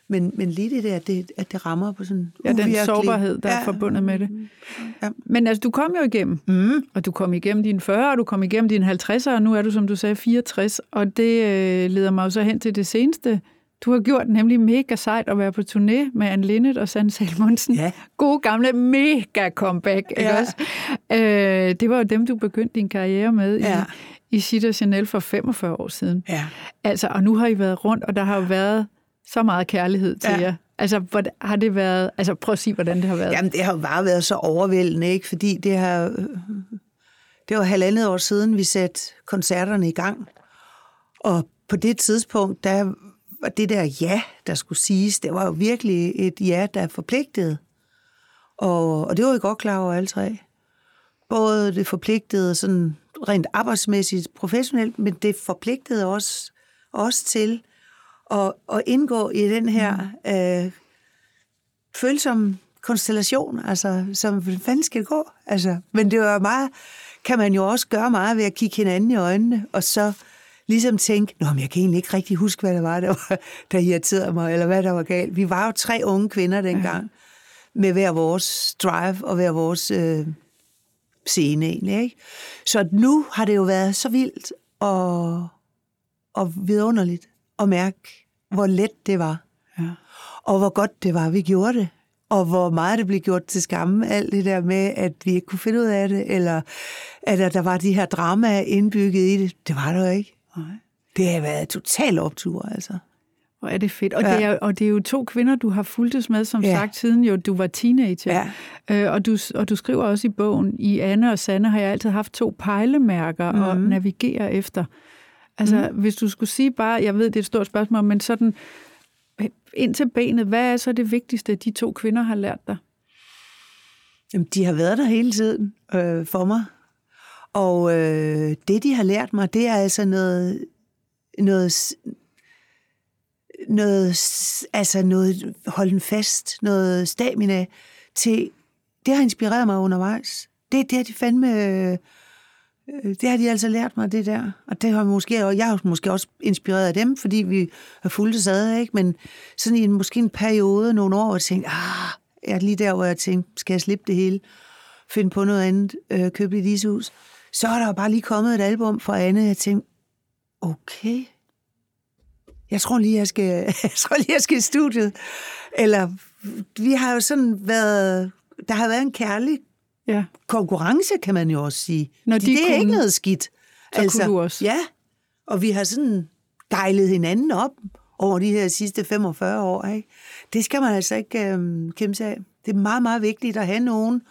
men, men lige det der, at det, at det rammer på sådan Ja, den uvirkelig- sårbarhed, der er forbundet med det. Ja. Men altså, du kom jo igennem, Mm. og du kom igennem dine 40, og du kom igennem dine 50'er, og nu er du, som du sagde, 64, og det øh, leder mig jo så hen til det seneste, du har gjort, nemlig mega sejt at være på turné med Anne Linnet og Sand Salmonsen. Ja. Gode gamle mega comeback, ikke Ja. også? Øh, det var jo dem, du begyndte din karriere med Ja. i, i og Chanel for 45 år siden. Ja. Altså, og nu har I været rundt, og der har jo været så meget kærlighed til Ja. jer. Altså, hvordan har det været... Altså, prøv at sige, hvordan det har været. Jamen, det har jo bare været så overvældende, ikke? Fordi det har... Det var halvandet år siden, vi satte koncerterne i gang. Og på det tidspunkt, der var det der ja, der skulle siges, det var jo virkelig et ja, der forpligtede. Og, og det var vi godt klar over alle tre. Både det forpligtede sådan rent arbejdsmæssigt, professionelt, men det forpligtede også, også til at, at indgå i den her øh, følsom konstellation, altså, som fanden skal det gå? Altså, men det var meget, kan man jo også gøre meget ved at kigge hinanden i øjnene, og så ligesom tænke, Nå, men jeg kan egentlig ikke rigtig huske, hvad det var, der, var, der irriterede mig, eller hvad der var galt. Vi var jo tre unge kvinder dengang, med hver vores drive og hver vores øh, scene egentlig, ikke? Så nu har det jo været så vildt og, og vidunderligt at mærke, hvor let det var Ja. og hvor godt det var, vi gjorde det. Og hvor meget det blev gjort til skamme, alt det der med, at vi ikke kunne finde ud af det, eller at der var de her dramaer indbygget i det. Det var der jo ikke. Nej. Det har været total optur, altså. Hvor er det fedt. Og, Ja. det er, og det er jo to kvinder, du har fulgtes med, som Ja. sagt, siden jo du var teenager. Ja. Øh, og, du, og du skriver også i bogen, i Anne og Sanne har jeg altid haft to pejlemærker mm. at navigere efter. Altså, mm. hvis du skulle sige bare, jeg ved, det er et stort spørgsmål, men sådan ind til benet, hvad er så det vigtigste, de to kvinder har lært dig? Jamen, de har været der hele tiden øh, for mig. Og øh, det, de har lært mig, det er altså noget, noget, noget, altså noget holden fast, noget stamina til, det har inspireret mig undervejs. Det, det har de fandme, øh, det har de altså lært mig, det der. Og det har måske, og jeg har måske også inspireret af dem, fordi vi har fulgt det ad, ikke? Men sådan i en, måske en periode, nogle år, og tænkte, ah, jeg er lige der, hvor jeg tænkte, skal jeg slippe det hele? Finde på noget andet, øh, købe et ishus. Så er der jo bare lige kommet et album fra Anne, jeg tænkte, okay, jeg tror lige, jeg skal, [LAUGHS] jeg tror lige, jeg skal i studiet. Eller, vi har jo sådan været, der har været en kærlig Ja. konkurrence, kan man jo også sige. Når de det er kunne, ikke noget skidt. så kunne du også. Ja, og vi har sådan gejlet hinanden op over de her sidste 45 år. Ikke? Det skal man altså ikke øhm, kæmpe sig af. Det er meget, meget vigtigt at have nogen,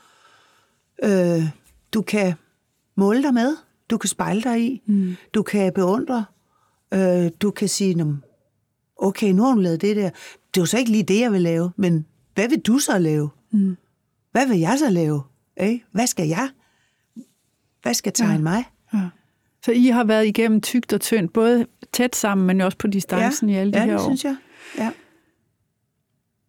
øh, du kan måle dig med, du kan spejle dig i, mm. du kan beundre, øh, du kan sige, "Nå, okay, nu har hun lavet det der. Det er jo så ikke lige det, jeg vil lave, men hvad vil du så lave? Mm. Hvad vil jeg så lave? Ikke? Hvad skal jeg? Hvad skal tegne ja. mig? Ja. Så I har været igennem tygt og tyndt, både tæt sammen, men også på distancen i alle de ja, her det år. synes jeg. Ja.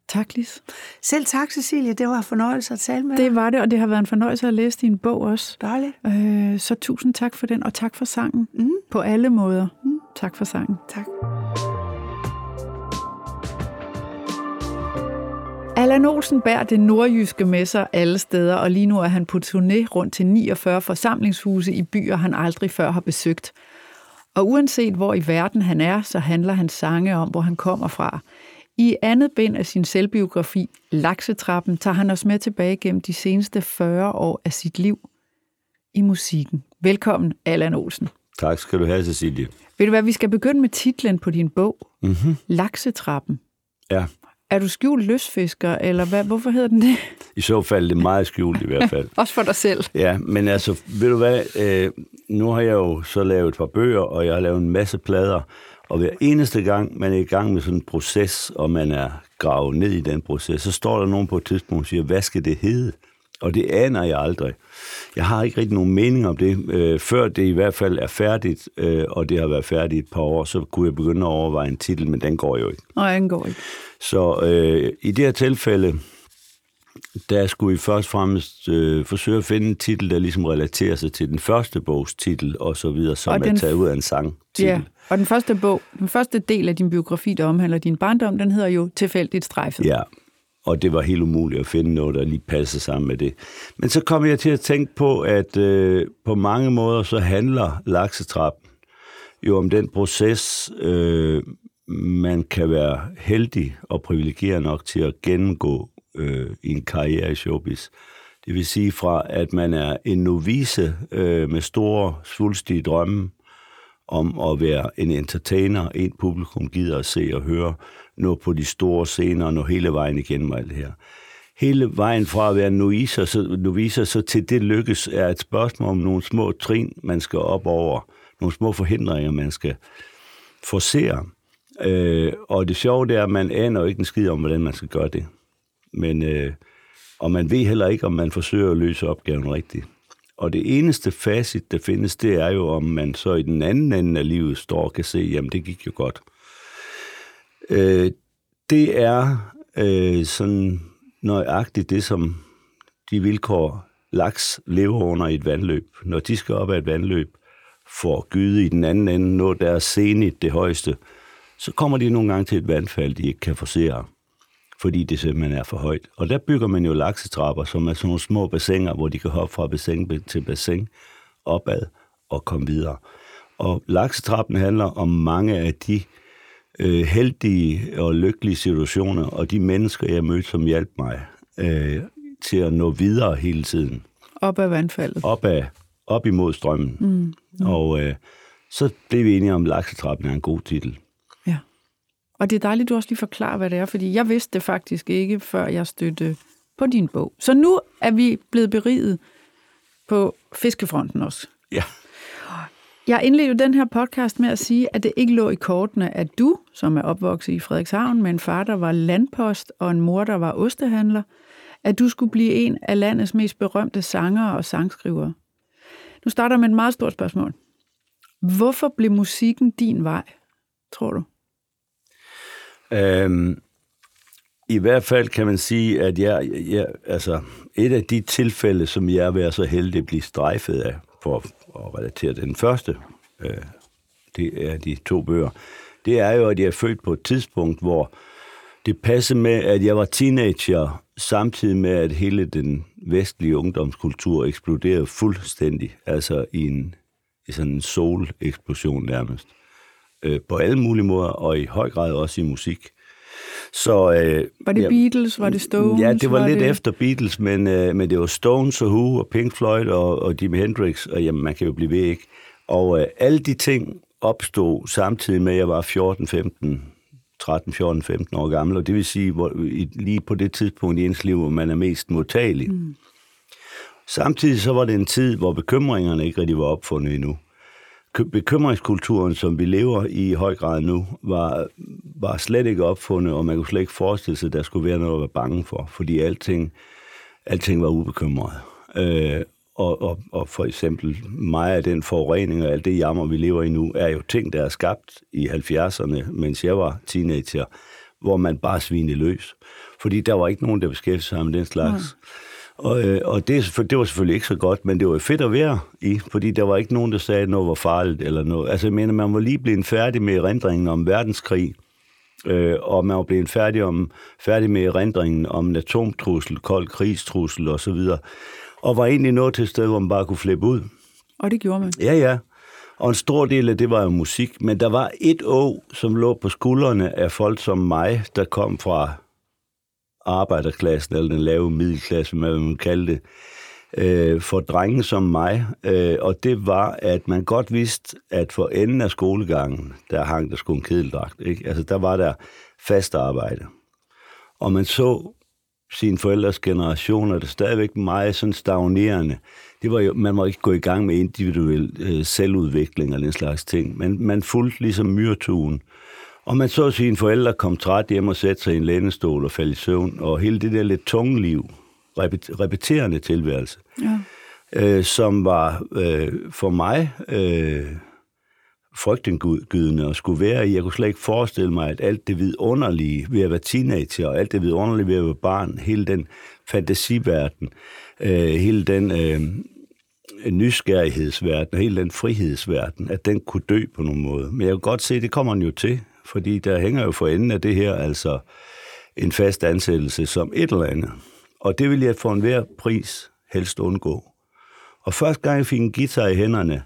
Tak, Lis. Selv tak, Cecilie. Det var en fornøjelse at tale med dig. Det var det, og det har været en fornøjelse at læse din bog også. Dejligt. Øh, så tusind tak for den, og tak for sangen. Mm. På alle måder. Mm. Tak for sangen. Tak. Allan Olsen bærer det nordjyske med sig alle steder, og lige nu er han på turné rundt til 49 forsamlingshuse i byer, han aldrig før har besøgt. Og uanset hvor i verden han er, så handler hans sange om, hvor han kommer fra. I andet bind af sin selvbiografi, Laksetrappen, tager han os med tilbage gennem de seneste 40 år af sit liv i musikken. Velkommen, Allan Olsen. Tak skal du have, Cecilie. Ved du hvad, vi skal begynde med titlen på din bog, Mm-hmm. Laksetrappen. Ja, Er du skjult lystfisker, eller hvad, hvorfor hedder den det? i så fald er det meget skjult i hvert [LAUGHS] fald. Også for dig selv. Ja, men altså, ved du hvad, øh, nu har jeg jo så lavet et par bøger, og jeg har lavet en masse plader, og hver eneste gang, man er i gang med sådan en proces, og man er gravet ned i den proces, så står der nogen på et tidspunkt og siger, hvad skal det hedde? Og det aner jeg aldrig. Jeg har ikke rigtig nogen mening om det. Øh, før det i hvert fald er færdigt, øh, og det har været færdigt et par år, så kunne jeg begynde at overveje en titel, men den går jo ikke. Nej, den går ikke. Så øh, i det her tilfælde, der skulle vi først og fremmest øh, forsøge at finde en titel, der ligesom relaterer sig til den første bogs titel, og så videre, som Og er den- taget ud af en sang. Ja, og den første bog, den første del af din biografi, der omhandler din barndom, den hedder jo Tilfældigt strejfet. Ja, og det var helt umuligt at finde noget, der lige passede sammen med det. Men så kom jeg til at tænke på, at øh, på mange måder så handler laksetrappen jo om den proces, øh, man kan være heldig og privilegeret nok til at gennemgå øh, i en karriere i showbiz. Det vil sige fra, at man er en novice øh, med store, svulstige drømme, om at være en entertainer, en publikum gider at se og høre, nå på de store scener og nå hele vejen igennem alt det her. Hele vejen fra at være noviser, så, noviser, så til det lykkes, er et spørgsmål om nogle små trin, man skal op over, nogle små forhindringer, man skal forsere. Øh, og det sjove det er, at man aner jo ikke en skid om, hvordan man skal gøre det. Men, øh, og man ved heller ikke, om man forsøger at løse opgaven rigtigt. Og det eneste facit, der findes, det er jo, om man så i den anden ende af livet står og kan se, jamen det gik jo godt. Øh, det er øh, sådan nøjagtigt det, som de vilkår laks lever under i et vandløb. Når de skal op ad et vandløb, for gyde i den anden ende, nå deres senigt det højeste, så kommer de nogle gange til et vandfald, de ikke kan forsere, fordi det simpelthen er for højt. Og der bygger man jo laksetrapper, som er sådan nogle små bassiner, hvor de kan hoppe fra bassin til bassin opad og komme videre. Og laksetrappen handler om mange af de øh, heldige og lykkelige situationer, og de mennesker, jeg mødte, som hjalp mig øh, til at nå videre hele tiden. Op ad vandfaldet. Op, ad, op imod strømmen. Mm. Mm. Og øh, så blev vi enige om, at laksetrappen er en god titel. Og det er dejligt, du også lige forklarer, hvad det er, fordi jeg vidste det faktisk ikke, før jeg støtte på din bog. Så nu er vi blevet beriget på fiskefronten også. Ja. Jeg indledte den her podcast med at sige, at det ikke lå i kortene, at du, som er opvokset i Frederikshavn med en far, der var landpost, og en mor, der var ostehandler, at du skulle blive en af landets mest berømte sangere og sangskrivere. Nu starter med et meget stort spørgsmål. Hvorfor blev musikken din vej, tror du? Øhm, I hvert fald kan man sige, at jeg, jeg, altså, et af de tilfælde, som jeg har så heldig at blive strejfet af, for at relatere til den første, øh, det er de to bøger, det er jo, at jeg er født på et tidspunkt, hvor det passede med, at jeg var teenager, samtidig med, at hele den vestlige ungdomskultur eksploderede fuldstændig, altså i, en, i sådan en sol-eksplosion nærmest. Øh, på alle mulige måder, og i høj grad også i musik. Så, øh, Var det ja, Beatles? Var det Stones? Ja, det var, var lidt det... efter Beatles, men, øh, men det var Stones og Who og Pink Floyd og, og Jimi Hendrix, og jamen, man kan jo blive ved, ikke? Og øh, alle de ting opstod samtidig med, at jeg var 14, 15, 13, 14, 15 år gammel, og det vil sige, hvor, lige på det tidspunkt i ens liv, hvor man er mest modtagelig. Mm. Samtidig så var det en tid, hvor bekymringerne ikke rigtig var opfundet endnu. Bekymringskulturen, som vi lever i i høj grad nu, var, var slet ikke opfundet, og man kunne slet ikke forestille sig, at der skulle være noget at være bange for, fordi alting, alting var ubekymret. Øh, og, og, og for eksempel meget af den forurening og alt det jammer, vi lever i nu, er jo ting, der er skabt i 70'erne, mens jeg var teenager, hvor man bare svinede løs. Fordi der var ikke nogen, der beskæftigede sig med den slags. Og, øh, og det, det var selvfølgelig ikke så godt, men det var fedt at være i, fordi der var ikke nogen, der sagde, at noget var farligt eller noget. Altså, jeg mener, man var lige blevet færdig med erindringen om verdenskrig, øh, og man var blevet færdig, om, færdig med erindringen om en atomtrussel, kold krigstrussel osv., og var egentlig nået til et sted, hvor man bare kunne flippe ud. Og det gjorde man. Ja, ja. Og en stor del af det var jo musik, men der var et å, som lå på skuldrene af folk som mig, der kom fra arbejderklassen, eller den lave middelklasse, hvad man vil kalde det, øh, for drenge som mig. Øh, og det var, at man godt vidste, at for enden af skolegangen, der hang der sgu en kedeldragt. Ikke? Altså, der var der fast arbejde. Og man så sine forældres generationer, der stadigvæk meget sådan stagnerende. Det var jo, man må ikke gå i gang med individuel øh, selvudvikling og den slags ting, men man fulgte ligesom myrtuen. Og man så sine forældre komme træt hjem og sætte sig i en lænestol og falde i søvn, og hele det der lidt tunge liv, repet, repeterende tilværelse, Ja. øh, som var øh, for mig øh, frygtindgydende at skulle være i. Jeg kunne slet ikke forestille mig, at alt det vidunderlige ved at være teenager, og alt det vidunderlige ved at være barn, hele den fantasiverden, øh, hele den øh, nysgerrighedsverden, og hele den frihedsverden, at den kunne dø på nogen måde. Men jeg kan godt se, at det kommer den jo til, fordi der hænger jo for enden af det her, altså en fast ansættelse som et eller andet. Og det vil jeg for enhver pris helst undgå. Og første gang jeg fik en guitar i hænderne,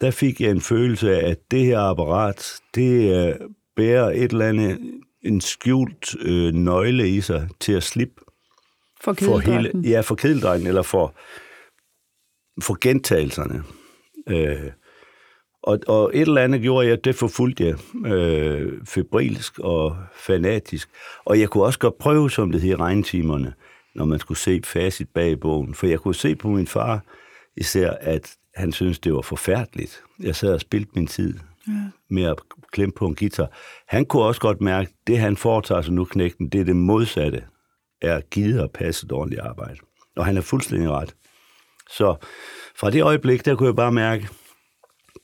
der fik jeg en følelse af, at det her apparat, det øh, bærer et eller andet, en skjult øh, nøgle i sig til at slippe For for hele, ja, for kedeldrægten, eller for, for gentagelserne. Øh, og, og et eller andet gjorde jeg, det forfulgte jeg øh, febrilsk og fanatisk. Og jeg kunne også godt prøve, som det hed i regntimerne, når man skulle se facit bag bogen. For jeg kunne se på min far især, at han syntes, det var forfærdeligt. Jeg sad og spildte min tid ja. med at klemme på en guitar. Han kunne også godt mærke, at det han foretager sig nu, knægten, det er det modsatte er givet at passe et ordentligt arbejde. Og han er fuldstændig ret. Så fra det øjeblik, der kunne jeg bare mærke,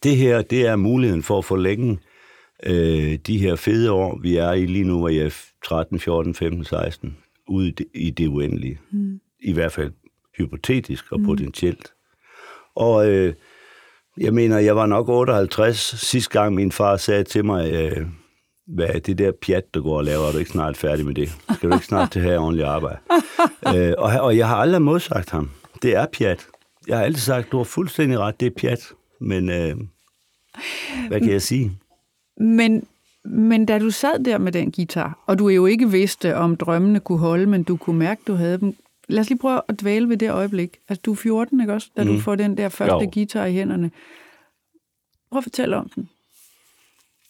det her, det er muligheden for at forlænge øh, de her fede år, vi er i lige nu, hvor jeg er 13, 14, 15, 16, ude i det, i det uendelige. Mm. I hvert fald hypotetisk og mm. potentielt. Og øh, jeg mener, jeg var nok 58 sidste gang, min far sagde til mig, øh, hvad er det der pjat, der går og laver, er du ikke snart færdig med det? Skal du ikke snart til her ordentligt arbejde? [LAUGHS] øh, og, og jeg har aldrig modsagt ham. Det er pjat. Jeg har altid sagt, du har fuldstændig ret, det er pjat. Men øh, hvad kan jeg sige? Men, men da du sad der med den guitar, og du jo ikke vidste, om drømmene kunne holde, men du kunne mærke, du havde dem. Lad os lige prøve at dvæle ved det øjeblik. Altså, du er 14, ikke også? Da mm. du får den der første Jo. guitar i hænderne. Prøv at fortælle om den.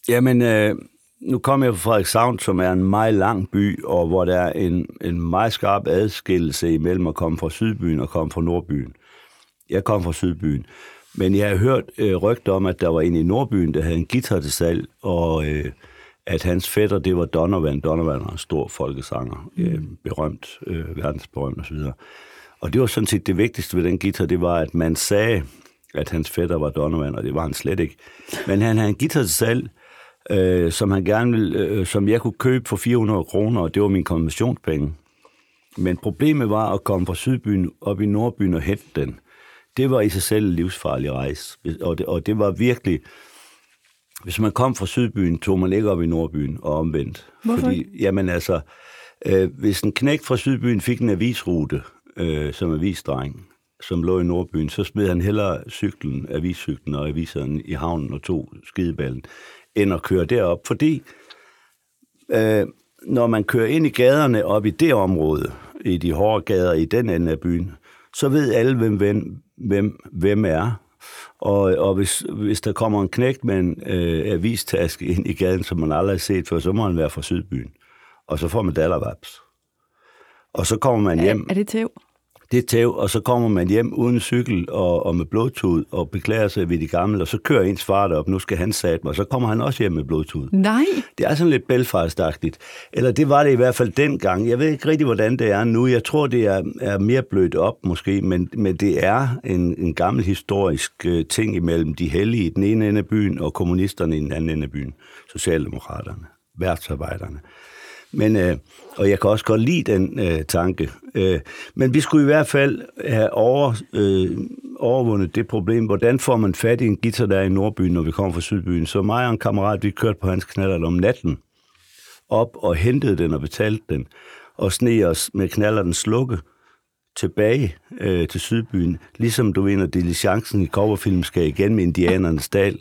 Jamen, øh, nu kommer jeg fra Frederikshavn, som er en meget lang by, og hvor der er en, en meget skarp adskillelse imellem at komme fra Sydbyen og komme fra Nordbyen. Jeg kom fra Sydbyen, men jeg har hørt øh, rygter om, at der var en i Nordbyen, der havde en guitar til salg, og øh, at hans fætter, det var Donovan. Donovan var en stor folkesanger, øh, berømt, øh, verdensberømt osv. Og det var sådan set det vigtigste ved den guitar, det var, at man sagde, at hans fætter var Donovan, og det var han slet ikke. Men han havde en guitar til salg, øh, som han gerne ville, øh, som jeg kunne købe for 400 kroner, og det var min konversionspenge. Men problemet var at komme fra Sydbyen op i Nordbyen og hente den. Det var i sig selv en livsfarlig rejse, og det, og det var virkelig... Hvis man kom fra Sydbyen, tog man ikke op i Nordbyen og omvendt. Hvorfor Fordi, jamen altså, øh, hvis en knægt fra Sydbyen fik en avisrute øh, som avisdreng, som lå i Nordbyen, så smed han hellere cyklen, aviscyklen og aviserne i havnen og tog skideballen, end at køre derop. Fordi øh, når man kører ind i gaderne op i det område, i de hårde gader i den ende af byen, så ved alle, hvem, hvem, hvem, hvem er. Og, og hvis, hvis der kommer en knægt med en øh, avistaske ind i gaden, som man aldrig har set før, så må han være fra Sydbyen. Og så får man dallervaps. Og så kommer man hjem. Er, er det tæv? Det tæv, og så kommer man hjem uden cykel og, og med blodtud og beklager sig ved de gamle, og så kører ens far op, nu skal han sat mig, og så kommer han også hjem med blodtud. Nej. Det er sådan lidt belfast Eller det var det i hvert fald dengang. Jeg ved ikke rigtig, hvordan det er nu. Jeg tror, det er, er mere blødt op måske, men, men det er en, en gammel historisk øh, ting imellem de hellige i den ene ende af byen og kommunisterne i den anden ende af byen. Socialdemokraterne, værtsarbejderne. Men, øh, og jeg kan også godt lide den øh, tanke. Øh, men vi skulle i hvert fald have over, øh, overvundet det problem. Hvordan får man fat i en guitar der er i Nordbyen, når vi kommer fra Sydbyen? Så mig og en kammerat, vi kørte på hans knaller om natten op og hentede den og betalte den. Og sne os med knalleren slukke tilbage øh, til Sydbyen. Ligesom du ved, når diligencen i coverfilm skal igen med indianernes dal,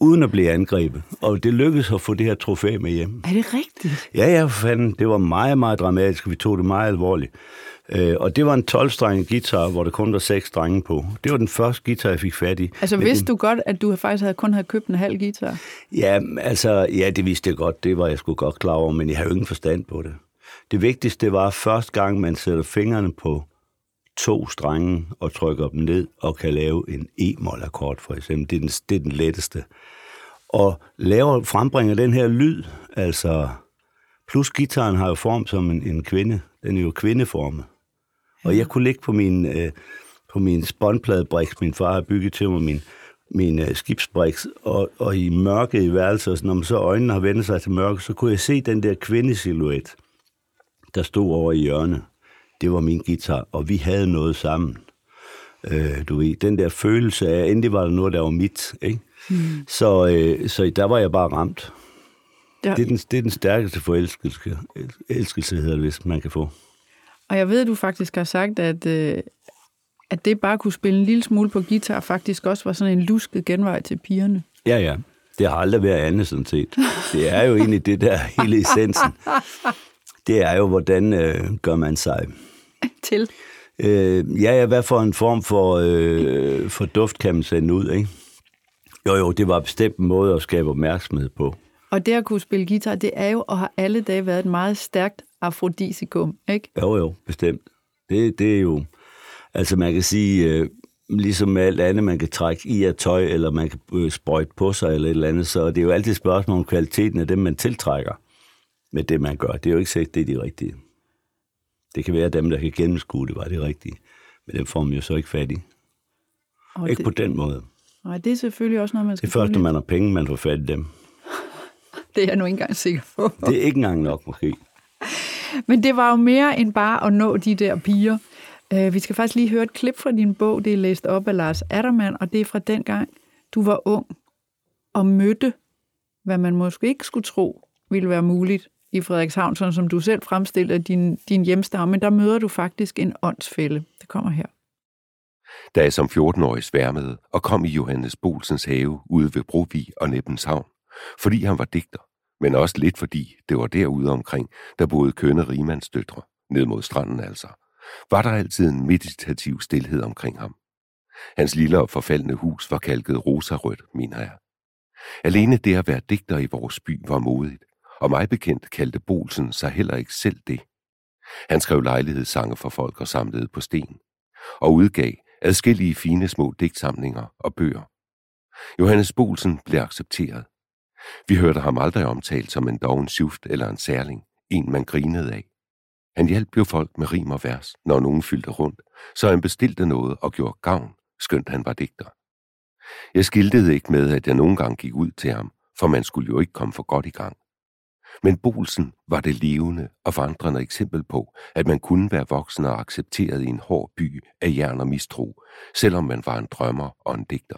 uden at blive angrebet. Og det lykkedes at få det her trofæ med hjem. Er det rigtigt? Ja, ja, for fanden. Det var meget, meget dramatisk, vi tog det meget alvorligt. Øh, og det var en 12-strenget guitar, hvor der kun var seks strenge på. Det var den første guitar, jeg fik fat i. Altså Men vidste den- du godt, at du faktisk havde kun havde købt en halv guitar? Ja, altså, ja, det vidste jeg godt. Det var jeg sgu godt klar over, men jeg jo ingen forstand på det. Det vigtigste var første gang, man sætter fingrene på to strenge og trykker dem ned og kan lave en e-mol-akkord, for eksempel. Det er den, det er den letteste. Og laver, frembringer den her lyd, altså... Plus gitaren har jo form som en, en kvinde. Den er jo kvindeformet. Og jeg kunne ligge på min, øh, på min spåndpladebriks, min far har bygget til mig, min, min øh, skibsbriks, og, og i mørke i værelset, når man så øjnene har vendt sig til mørke, så kunne jeg se den der kvindesilhuet, der stod over i hjørnet. Det var min guitar, og vi havde noget sammen. Øh, du ved, den der følelse af, endelig var der noget, der var mit, ikke? Mm. Så, øh, så der var jeg bare ramt. Ja. Det, er den, det er den stærkeste forelskelse, elskelse, hedder det, hvis man kan få. Og jeg ved, at du faktisk har sagt, at, øh, at det bare kunne spille en lille smule på guitar, faktisk også var sådan en lusket genvej til pigerne. Ja, ja. Det har aldrig været andet, sådan set. Det er jo egentlig det der hele essensen. [LAUGHS] Det er jo, hvordan øh, gør man sig [LAUGHS] til. Øh, ja, ja, hvad for en form for, øh, for duft kan man sende ud, ikke? Jo, jo, det var bestemt en måde at skabe opmærksomhed på. Og det at kunne spille guitar, det er jo og har alle dage været et meget stærkt afrodisikum, ikke? Jo, jo, bestemt. Det, det er jo... Altså man kan sige, øh, ligesom med alt andet, man kan trække i af tøj, eller man kan øh, sprøjte på sig, eller et eller andet, så det er jo altid et spørgsmål om kvaliteten af dem, man tiltrækker med det, man gør. Det er jo ikke sikkert, det er de rigtige. Det kan være, at dem, der kan gennemskue det, var det rigtige. Men dem får man jo så ikke fat i. Og ikke det, på den måde. Nej, det er selvfølgelig også noget, man skal Det er først, når man har penge, man får fat i dem. [LAUGHS] det er jeg nu ikke engang sikker på. Det er ikke engang nok, måske. Men det var jo mere end bare at nå de der piger. Uh, vi skal faktisk lige høre et klip fra din bog, det er læst op af Lars Addermann, og det er fra den gang, du var ung og mødte, hvad man måske ikke skulle tro ville være muligt i Frederikshavn, sådan som du selv fremstiller din, din hjemstavn, men der møder du faktisk en åndsfælde. Det kommer her. Da jeg som 14-årig sværmede og kom i Johannes Bolsens have ude ved Brovi og Nebbenshavn, fordi han var digter, men også lidt fordi det var derude omkring, der boede kønne rimandsdøtre, ned mod stranden altså, var der altid en meditativ stillhed omkring ham. Hans lille og forfaldende hus var kalket rosarødt, mener jeg. Alene det at være digter i vores by var modigt, og mig bekendt kaldte Bolsen sig heller ikke selv det. Han skrev lejlighedssange for folk og samlede på sten, og udgav adskillige fine små digtsamlinger og bøger. Johannes Bolsen blev accepteret. Vi hørte ham aldrig omtalt som en doven syft eller en særling, en man grinede af. Han hjalp jo folk med rim og vers, når nogen fyldte rundt, så han bestilte noget og gjorde gavn, skønt han var digter. Jeg skiltede ikke med, at jeg nogle gange gik ud til ham, for man skulle jo ikke komme for godt i gang. Men Bolsen var det levende og vandrende eksempel på, at man kunne være voksen og accepteret i en hård by af jern og mistro, selvom man var en drømmer og en digter.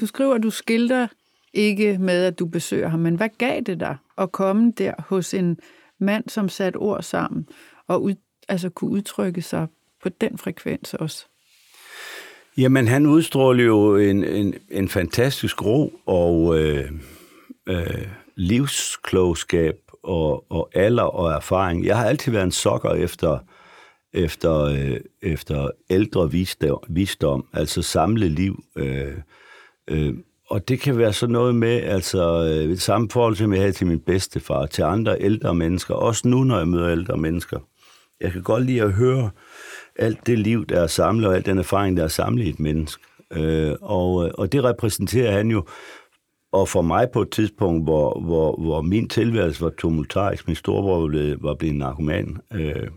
Du skriver, at du skilter ikke med, at du besøger ham, men hvad gav det dig at komme der hos en mand, som satte ord sammen og ud, altså kunne udtrykke sig på den frekvens også? Jamen, han udstråler jo en, en, en fantastisk ro og øh, øh, livsklogskab og, og alder og erfaring. Jeg har altid været en sokker efter, efter, øh, efter ældre visdom, visdom, altså samle liv. Øh, øh, og det kan være sådan noget med, altså øh, samme forhold, som jeg havde til min bedstefar, til andre ældre mennesker, også nu, når jeg møder ældre mennesker. Jeg kan godt lide at høre alt det liv, der er samlet, og al den erfaring, der er samlet i et menneske. Øh, og, øh, og det repræsenterer han jo og for mig på et tidspunkt, hvor, hvor, hvor min tilværelse var tumultarisk, min storebror var blevet, var blevet narkoman øh,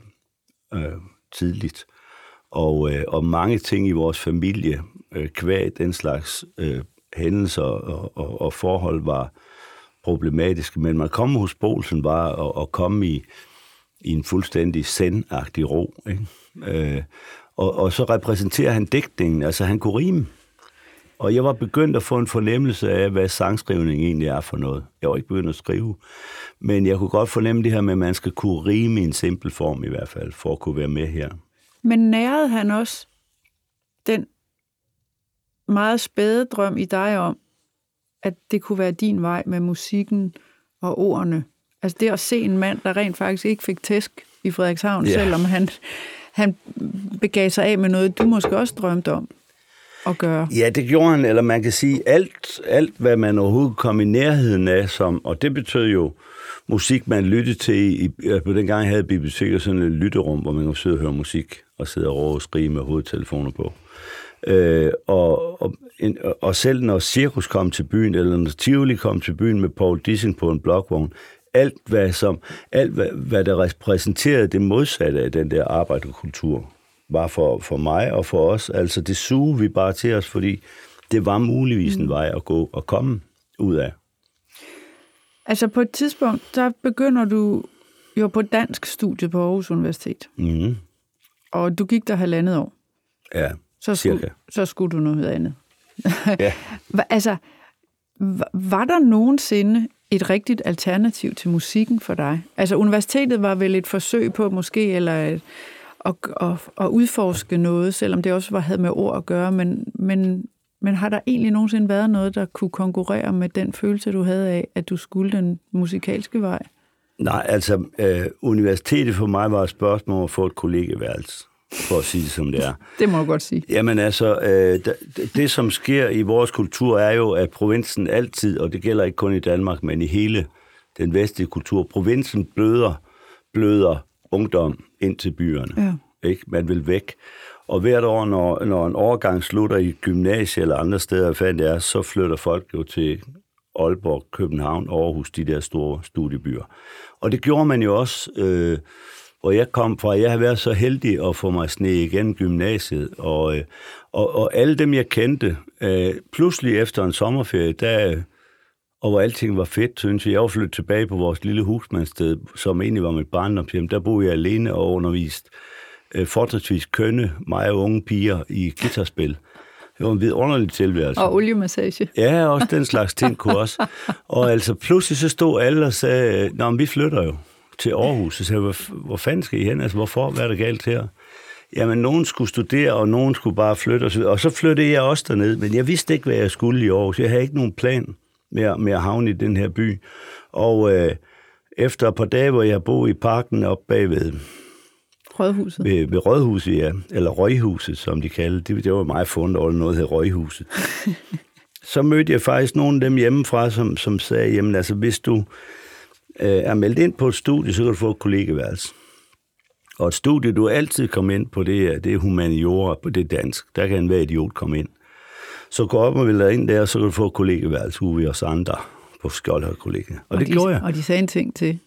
øh, tidligt, og, øh, og mange ting i vores familie, øh, kvæg den slags øh, hændelser og, og, og forhold var problematiske, men man kom hos Bolsen var at, at komme i, i en fuldstændig sendagtig ro. Ikke? Øh, og, og så repræsenterer han digtningen, altså han kunne rime. Og jeg var begyndt at få en fornemmelse af, hvad sangskrivning egentlig er for noget. Jeg var ikke begyndt at skrive, men jeg kunne godt fornemme det her med, at man skal kunne rime i en simpel form i hvert fald, for at kunne være med her. Men nærede han også den meget spæde drøm i dig om, at det kunne være din vej med musikken og ordene? Altså det at se en mand, der rent faktisk ikke fik tæsk i Frederikshavn, ja. selvom han, han begav sig af med noget, du måske også drømte om at gøre? Ja, det gjorde han, eller man kan sige, alt, alt hvad man overhovedet kom i nærheden af, som, og det betød jo musik, man lyttede til. I, på den gang havde biblioteket sådan et lytterum, hvor man kunne sidde og høre musik, og sidde og råbe og skrige med hovedtelefoner på. Øh, og, og, og selv når Cirkus kom til byen, eller når Tivoli kom til byen med Paul Dissing på en blokvogn, alt, hvad, som, alt hvad, hvad der repræsenterede det modsatte af den der arbejderkultur, var for, for mig og for os. Altså det suge vi bare til os, fordi det var muligvis en mm. vej at gå og komme ud af. Altså på et tidspunkt, der begynder du jo på dansk studie på Aarhus Universitet. Mm. Og du gik der halvandet år. Ja, så skulle, cirka. Så skulle du noget andet. [LAUGHS] Ja. altså, var der nogensinde et rigtigt alternativ til musikken for dig? Altså, universitetet var vel et forsøg på måske, eller et, at, at, at udforske noget, selvom det også var, havde med ord at gøre, men, men, men har der egentlig nogensinde været noget, der kunne konkurrere med den følelse, du havde af, at du skulle den musikalske vej? Nej, altså, øh, universitetet for mig var et spørgsmål at få et kollegeværelse, for at sige det som det er. [LAUGHS] Det må du godt sige. Jamen altså, øh, det, det som sker i vores kultur er jo, at provinsen altid, og det gælder ikke kun i Danmark, men i hele den vestlige kultur, provinsen bløder, bløder ungdom ind til byerne. Ja. Ikke? Man vil væk. Og hvert år, når, når en overgang slutter i gymnasiet eller andre steder, det er, så flytter folk jo til Aalborg, København, Aarhus, de der store studiebyer. Og det gjorde man jo også, øh, hvor jeg kom fra. Jeg har været så heldig at få mig sne igen gymnasiet, og, øh, og, og alle dem, jeg kendte, øh, pludselig efter en sommerferie, der, og hvor alting var fedt, synes jeg. Jeg var flyttet tilbage på vores lille husmandssted, som egentlig var mit barndomshjem. Der boede jeg alene og undervist øh, fortrinsvis kønne, og unge piger i guitarspil. Det var en vidunderlig tilværelse. Og oliemassage. Ja, også den slags ting kunne også. Og altså pludselig så stod alle og sagde, Nå, men vi flytter jo til Aarhus. Så sagde jeg, hvor, fanden skal I hen? Altså, hvorfor? Hvad er der galt her? Jamen, nogen skulle studere, og nogen skulle bare flytte. Og så, og så flyttede jeg også derned, men jeg vidste ikke, hvad jeg skulle i Aarhus. Jeg havde ikke nogen plan med, med at havne i den her by. Og øh, efter et par dage, hvor jeg boede i parken op bagved Rådhuset. ved, ved Rådhuset, ja. Eller Røghuset, som de kaldte det. Det var meget fundet over noget, hed Røghuset. [LAUGHS] så mødte jeg faktisk nogle af dem hjemmefra, som, som sagde, jamen altså, hvis du øh, er meldt ind på et studie, så kan du få et kollegeværelse. Og et studie, du altid kommer ind på, det er, det er humaniora, på det dansk. Der kan enhver idiot komme ind. Så gå op og vil ind der, så kan du få kollegeværelse ude ved os andre på Skjoldhøj Kollega. Og, og det de, gjorde jeg. Og de sagde en ting til.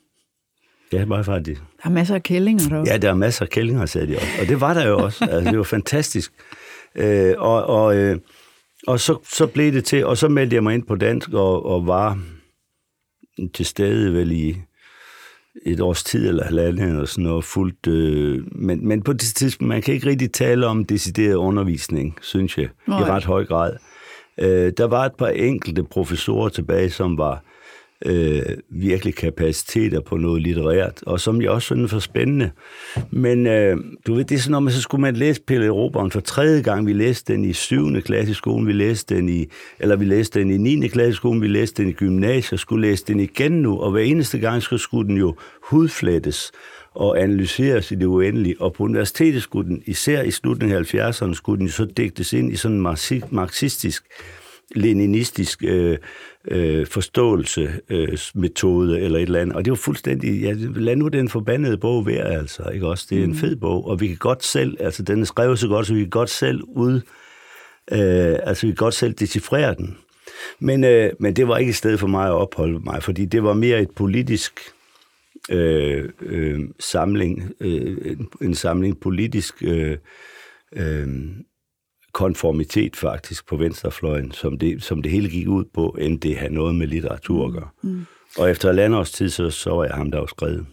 Ja, bare faktisk. Der er masser af kællinger deroppe. Ja, der er masser af kællinger, sagde de også. Og det var der jo også. Altså, det var fantastisk. Øh, og og, øh, og så, så blev det til, og så meldte jeg mig ind på dansk og, og var til stede vel i et års tid eller halvandet eller sådan noget fuldt. Øh, men, men på det tidspunkt, man kan ikke rigtig tale om decideret undervisning, synes jeg, Nej. i ret høj grad. Øh, der var et par enkelte professorer tilbage, som var øh, virkelig kapaciteter på noget litterært, og som jeg også synes var spændende. Men øh, du ved, det er sådan man så skulle man læse Pelle Roberen for tredje gang. Vi læste den i 7. klasse i skolen, vi læste den i, eller vi læste den i 9. klasse i skolen, vi læste den i gymnasiet, skulle læse den igen nu, og hver eneste gang så skulle den jo hudflettes og analyseres i det uendelige. Og på universitetet skulle den, især i slutningen af 70'erne, skulle den jo så digtes ind i sådan en marxistisk leninistisk øh, øh, forståelse øh, eller et eller andet. Og det var fuldstændig, ja, lad nu den forbandede bog være, altså, ikke også? Det er en fed bog, og vi kan godt selv, altså den er skrevet så godt, så vi kan godt selv ud, øh, altså vi kan godt selv decifrere den. Men, øh, men det var ikke et sted for mig at opholde mig, fordi det var mere et politisk øh, øh, samling, øh, en, en samling politisk øh, øh, konformitet faktisk på venstrefløjen, som det, som det hele gik ud på, end det havde noget med litteratur at gøre. Mm. Og efter et års tid, så, så var jeg ham, der var skrevet.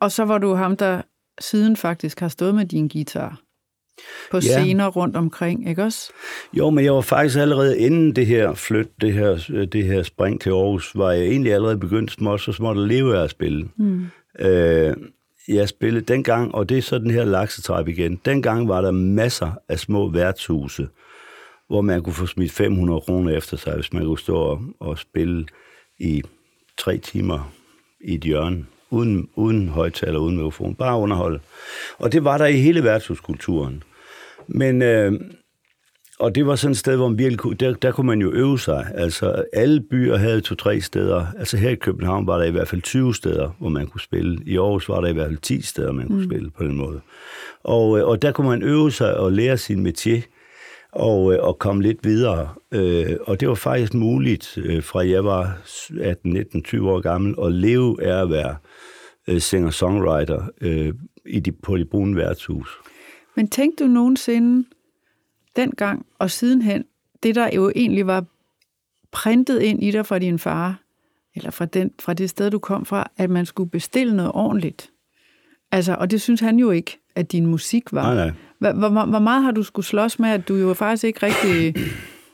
Og så var du ham, der siden faktisk har stået med din guitar på Ja. scener rundt omkring, ikke også? Jo, men jeg var faktisk allerede inden det her flyt, det her, det her spring til Aarhus, var jeg egentlig allerede begyndt småt, så småt at leve af at spille. Mm. Øh, jeg spillede dengang, og det er så den her laksetræp igen. Dengang var der masser af små værtshuse, hvor man kunne få smidt 500 kroner efter sig, hvis man kunne stå og, og spille i tre timer i et hjørne, uden, uden højtaler, uden mikrofon, bare underholde. Og det var der i hele værtshuskulturen. Men, øh, og det var sådan et sted, hvor man virkelig kunne, der, der kunne man jo øve sig. Altså, alle byer havde to-tre steder. Altså her i København var der i hvert fald 20 steder, hvor man kunne spille. I Aarhus var der i hvert fald 10 steder, man kunne mm. spille på den måde. Og, øh, og der kunne man øve sig og lære sin métier. og, øh, og komme lidt videre. Øh, og det var faktisk muligt, fra jeg var 18, 19, 20 år gammel, at leve af at være singer-songwriter i de, på de brune værtshus. Men tænkte du nogensinde dengang og sidenhen, det der jo egentlig var printet ind i dig fra din far, eller fra, den, fra det sted, du kom fra, at man skulle bestille noget ordentligt. Altså, og det synes han jo ikke, at din musik var. Nej, nej. Hvor, hvor, hvor meget har du skulle slås med, at du jo faktisk ikke rigtig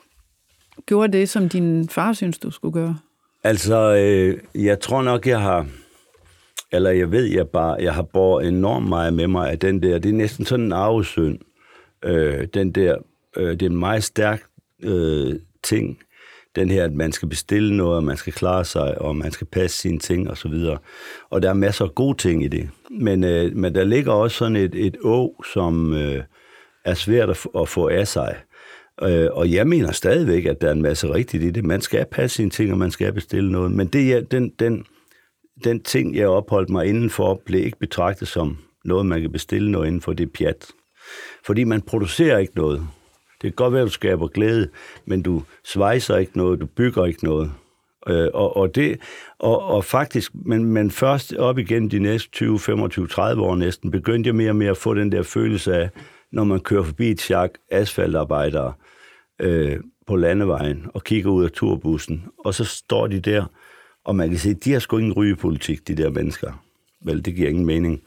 [CLEARS THROAT] gjorde det, som din far synes, du skulle gøre? Altså, øh, jeg tror nok, jeg har, eller jeg ved, jeg bare, jeg har båret enormt meget med mig af den der, det er næsten sådan en arvesynd, øh, den der, øh, det er en meget stærk øh, ting, den her, at man skal bestille noget, og man skal klare sig, og man skal passe sine ting og så videre. Og der er masser af gode ting i det. Men, øh, men der ligger også sådan et, et å, som øh, er svært at, at få af sig. Øh, og jeg mener stadigvæk, at der er en masse rigtigt i det. Man skal passe sine ting, og man skal bestille noget. Men det, ja, den, den, den ting, jeg opholdt mig indenfor, blev ikke betragtet som noget, man kan bestille noget indenfor. Det er pjat. Fordi man producerer ikke noget. Det kan godt være, at du skaber glæde, men du svejser ikke noget, du bygger ikke noget. Øh, og, og, det, og, og faktisk, men, men først op igennem de næste 20, 25, 30 år næsten, begyndte jeg mere og mere at få den der følelse af, når man kører forbi et chak asfaltarbejdere øh, på landevejen og kigger ud af turbussen, og så står de der, og man kan se, de har sgu ingen rygepolitik, de der mennesker. Vel, det giver ingen mening.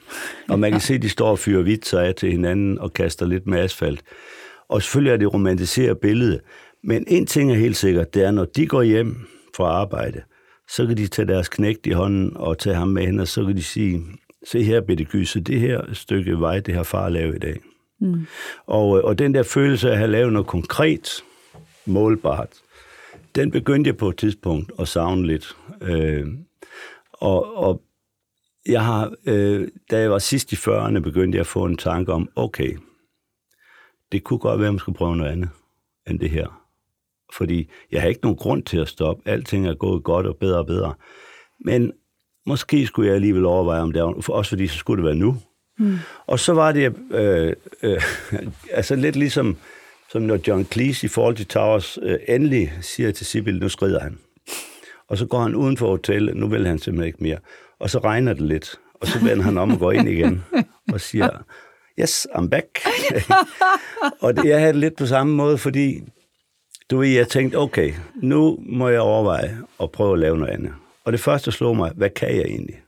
Og man kan se, de står og fyrer vidt sig af til hinanden og kaster lidt med asfalt. Og selvfølgelig er det romantiseret billede. Men en ting er helt sikkert, det er, når de går hjem fra arbejde, så kan de tage deres knægt i hånden og tage ham med hen, og så kan de sige, se her, Bitte Gyse, det her stykke vej, det har far lavet i dag. Mm. Og, og den der følelse af at have lavet noget konkret, målbart, den begyndte jeg på et tidspunkt at savne lidt. Øh, og, og jeg har, øh, da jeg var sidst i 40'erne, begyndte jeg at få en tanke om, okay, det kunne godt være, at man skulle prøve noget andet end det her. Fordi jeg har ikke nogen grund til at stoppe. Alting er gået godt og bedre og bedre. Men måske skulle jeg alligevel overveje, om det er, også fordi så skulle det være nu. Mm. Og så var det øh, øh, [LAUGHS] altså lidt ligesom, som når John Cleese i forhold til Towers øh, endelig siger til Sibyl, nu skrider han. Og så går han uden for hotellet, nu vil han simpelthen ikke mere. Og så regner det lidt, og så vender han om og går ind igen [LAUGHS] og siger, yes, I'm back. [LAUGHS] og det, jeg havde det lidt på samme måde, fordi du ved, jeg tænkte, okay, nu må jeg overveje at prøve at lave noget andet. Og det første slog mig, hvad kan jeg egentlig?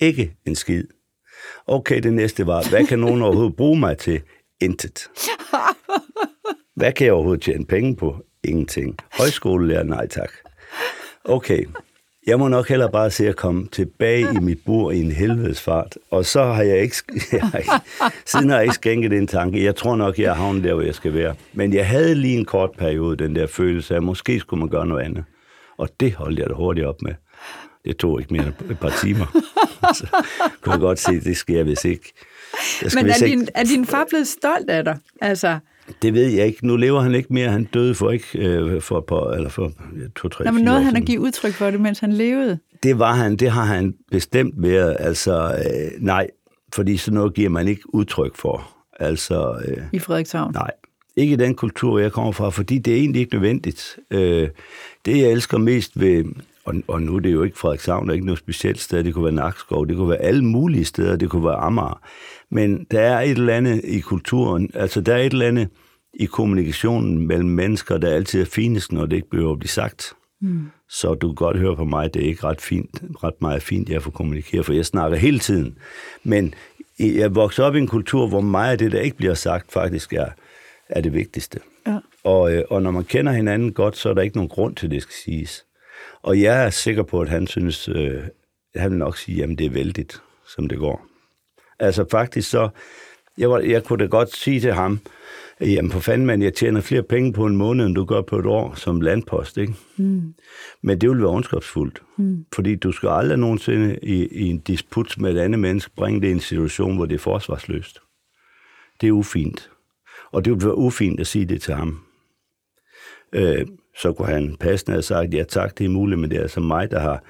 Ikke en skid. Okay, det næste var, hvad kan nogen overhovedet bruge mig til? Intet. Hvad kan jeg overhovedet tjene penge på? Ingenting. Højskolelærer? Nej tak. Okay, jeg må nok heller bare se at komme tilbage i mit bur i en helvedes fart. Og så har jeg ikke, [LAUGHS] jeg har ikke siden har jeg ikke skænket den tanke. Jeg tror nok, jeg er havnet der, hvor jeg skal være. Men jeg havde lige en kort periode, den der følelse af, at måske skulle man gøre noget andet. Og det holdt jeg da hurtigt op med. Det tog ikke mere end et par timer. [LAUGHS] så kunne jeg godt se, at det sker hvis ikke. Men er, din, er din far blevet stolt af dig? Altså, det ved jeg ikke. Nu lever han ikke mere. Han døde for ikke øh, for på, eller for to, tre, Nå, men noget han har givet udtryk for det, mens han levede? Det var han. Det har han bestemt været. Altså, øh, nej, fordi sådan noget giver man ikke udtryk for. Altså, øh, I Frederikshavn? Nej, ikke i den kultur, jeg kommer fra, fordi det er egentlig ikke nødvendigt. Øh, det, jeg elsker mest ved, og, og nu er det jo ikke Frederikshavn, der er ikke noget specielt sted, det kunne være Nakskov, det kunne være alle mulige steder, det kunne være Amager. Men der er et eller andet i kulturen, altså der er et eller andet i kommunikationen mellem mennesker, der altid er finest, når det ikke behøver at blive sagt. Mm. Så du kan godt høre på mig, det er ikke ret, fint, ret meget fint, jeg får kommunikere, for jeg snakker hele tiden. Men jeg vokser op i en kultur, hvor meget af det, der ikke bliver sagt, faktisk er, er det vigtigste. Ja. Og, øh, og når man kender hinanden godt, så er der ikke nogen grund til, at det skal siges. Og jeg er sikker på, at han synes, øh, han vil nok sige, at det er vældigt, som det går. Altså faktisk så, jeg, var, jeg kunne da godt sige til ham, jamen for fanden, man, jeg tjener flere penge på en måned, end du gør på et år som landpost, ikke? Mm. Men det vil være ondskabsfuldt, mm. fordi du skal aldrig nogensinde i, i en disput med et andet menneske bringe det i en situation, hvor det er forsvarsløst. Det er ufint. Og det ville være ufint at sige det til ham. Øh, så kunne han passende have sagt, ja tak, det er muligt, men det er altså mig, der har